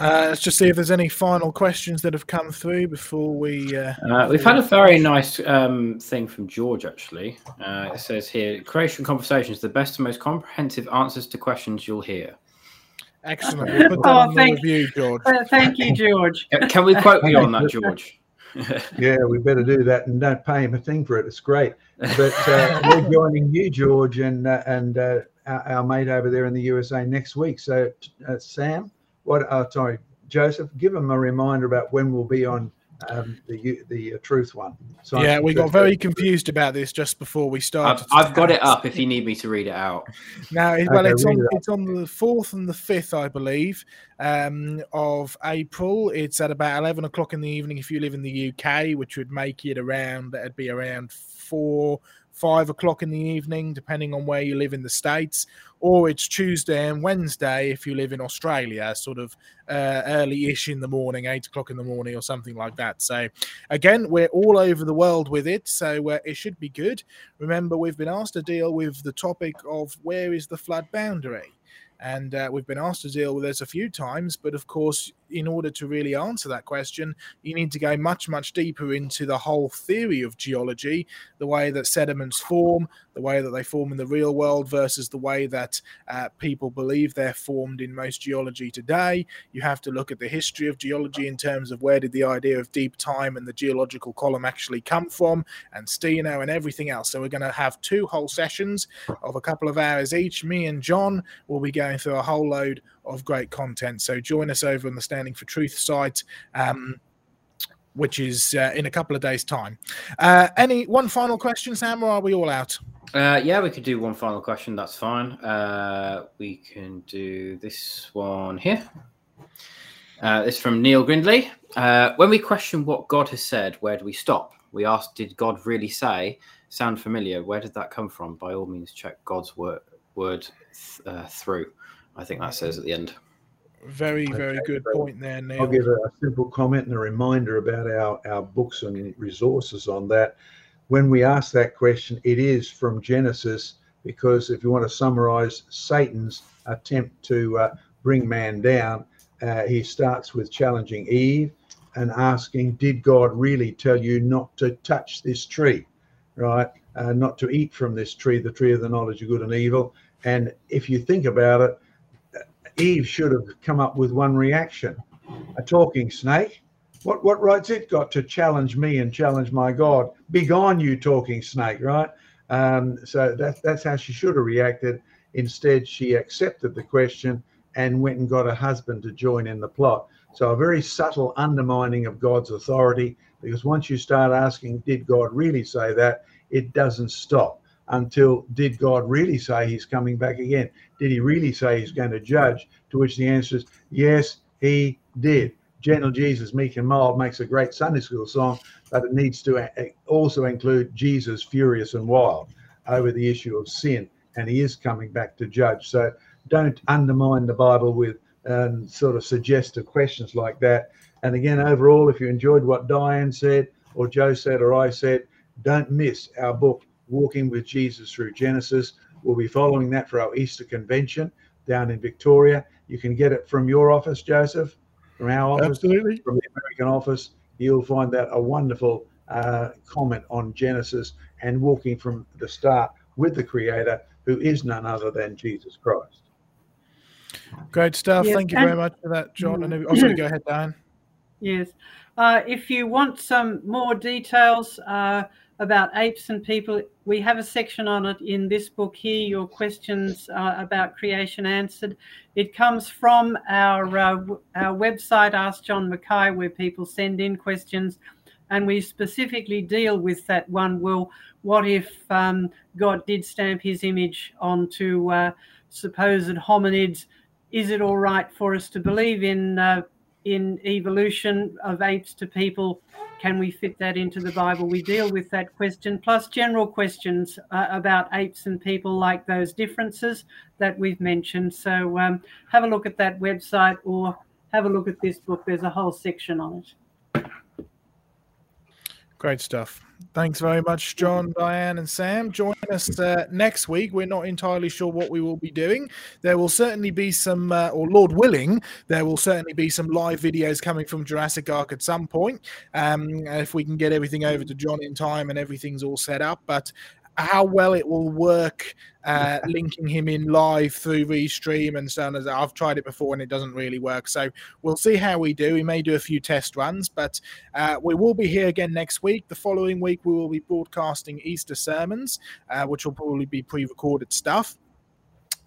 S2: Uh, let's just see if there's any final questions that have come through before we. Uh,
S1: uh, we've had a very nice um, thing from George, actually. Uh, it says here Creation Conversations, the best and most comprehensive answers to questions you'll hear.
S2: Excellent. We'll put that oh, on thank, the review, George.
S4: Uh, thank you, George.
S1: Can we quote you on that, George?
S3: yeah, we better do that and don't pay him a thing for it. It's great. But uh, we're joining you, George, and uh, and our, our, mate over there in the USA next week. So, uh, Sam, what? Uh, sorry, Joseph, give him a reminder about when we'll be on um, the the uh, truth one.
S2: Science yeah, we got very confused about this just before we started.
S1: I've, I've got it up if you need me to read it out.
S2: Now, well, okay, it's on it it's on the fourth and the fifth, I believe, um, of April. It's at about eleven o'clock in the evening if you live in the UK, which would make it around. That'd be around four five o'clock in the evening, depending on where you live in the States, or it's Tuesday and Wednesday if you live in Australia, sort of uh, early ish in the morning, eight o'clock in the morning, or something like that. So, again, we're all over the world with it, so uh, it should be good. Remember, we've been asked to deal with the topic of where is the flood boundary. And uh, we've been asked to deal with this a few times, but of course, in order to really answer that question, you need to go much, much deeper into the whole theory of geology, the way that sediments form, the way that they form in the real world versus the way that uh, people believe they're formed in most geology today. You have to look at the history of geology in terms of where did the idea of deep time and the geological column actually come from, and Steno and everything else. So we're going to have two whole sessions of a couple of hours each. Me and John will be going through a whole load of great content. So join us over on the Standing for Truth site. Um, which is uh, in a couple of days' time. Uh, any one final question, Sam, or are we all out?
S1: Uh, yeah, we could do one final question. That's fine. Uh, we can do this one here. Uh, this from Neil Grindley. Uh, when we question what God has said, where do we stop? We ask, did God really say? Sound familiar? Where did that come from? By all means, check God's word, word th- through. I think that says at the end.
S2: Very, very good point there, Neil.
S3: I'll give a, a simple comment and a reminder about our, our books and resources on that. When we ask that question, it is from Genesis, because if you want to summarize Satan's attempt to uh, bring man down, uh, he starts with challenging Eve and asking, Did God really tell you not to touch this tree? Right? Uh, not to eat from this tree, the tree of the knowledge of good and evil. And if you think about it, Eve should have come up with one reaction a talking snake. What, what right's it got to challenge me and challenge my God? Begone, you talking snake, right? Um, so that, that's how she should have reacted. Instead, she accepted the question and went and got a husband to join in the plot. So a very subtle undermining of God's authority, because once you start asking, did God really say that? It doesn't stop until did God really say he's coming back again? Did he really say he's going to judge? To which the answer is yes, he did. Gentle Jesus, meek and mild makes a great Sunday school song, but it needs to also include Jesus, furious and wild, over the issue of sin. And he is coming back to judge. So don't undermine the Bible with um, sort of suggestive questions like that. And again, overall, if you enjoyed what Diane said, or Joe said, or I said, don't miss our book, Walking with Jesus through Genesis. We'll be following that for our Easter convention down in Victoria. You can get it from your office, Joseph, from our office,
S2: Absolutely.
S3: from the American office. You'll find that a wonderful uh, comment on Genesis and walking from the start with the Creator, who is none other than Jesus Christ.
S2: Great stuff.
S4: Yes,
S2: Thank you very much for that, John. And also go ahead, Dan.
S4: Yes. Uh, if you want some more details uh, about apes and people, we have a section on it in this book here, Your Questions uh, About Creation Answered. It comes from our, uh, our website, Ask John Mackay, where people send in questions. And we specifically deal with that one. Well, what if um, God did stamp his image onto uh, supposed hominids? Is it all right for us to believe in uh, in evolution of apes to people. Can we fit that into the Bible? We deal with that question, plus general questions uh, about apes and people, like those differences that we've mentioned. So um, have a look at that website or have a look at this book. There's a whole section on it.
S2: Great stuff. Thanks very much, John, Diane, and Sam. Join us uh, next week. We're not entirely sure what we will be doing. There will certainly be some, uh, or Lord willing, there will certainly be some live videos coming from Jurassic Ark at some point. Um, if we can get everything over to John in time and everything's all set up. But how well it will work uh, linking him in live through Restream and so on. As I've tried it before and it doesn't really work. So we'll see how we do. We may do a few test runs, but uh, we will be here again next week. The following week, we will be broadcasting Easter sermons, uh, which will probably be pre recorded stuff.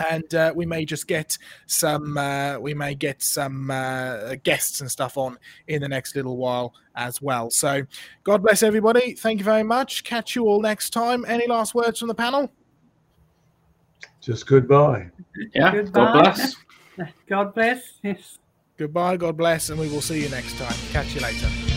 S2: And uh, we may just get some, uh, we may get some uh, guests and stuff on in the next little while as well. So, God bless everybody. Thank you very much. Catch you all next time. Any last words from the panel?
S3: Just goodbye.
S1: Yeah.
S4: Goodbye.
S1: God bless.
S4: God bless. Yes.
S2: Goodbye. God bless, and we will see you next time. Catch you later.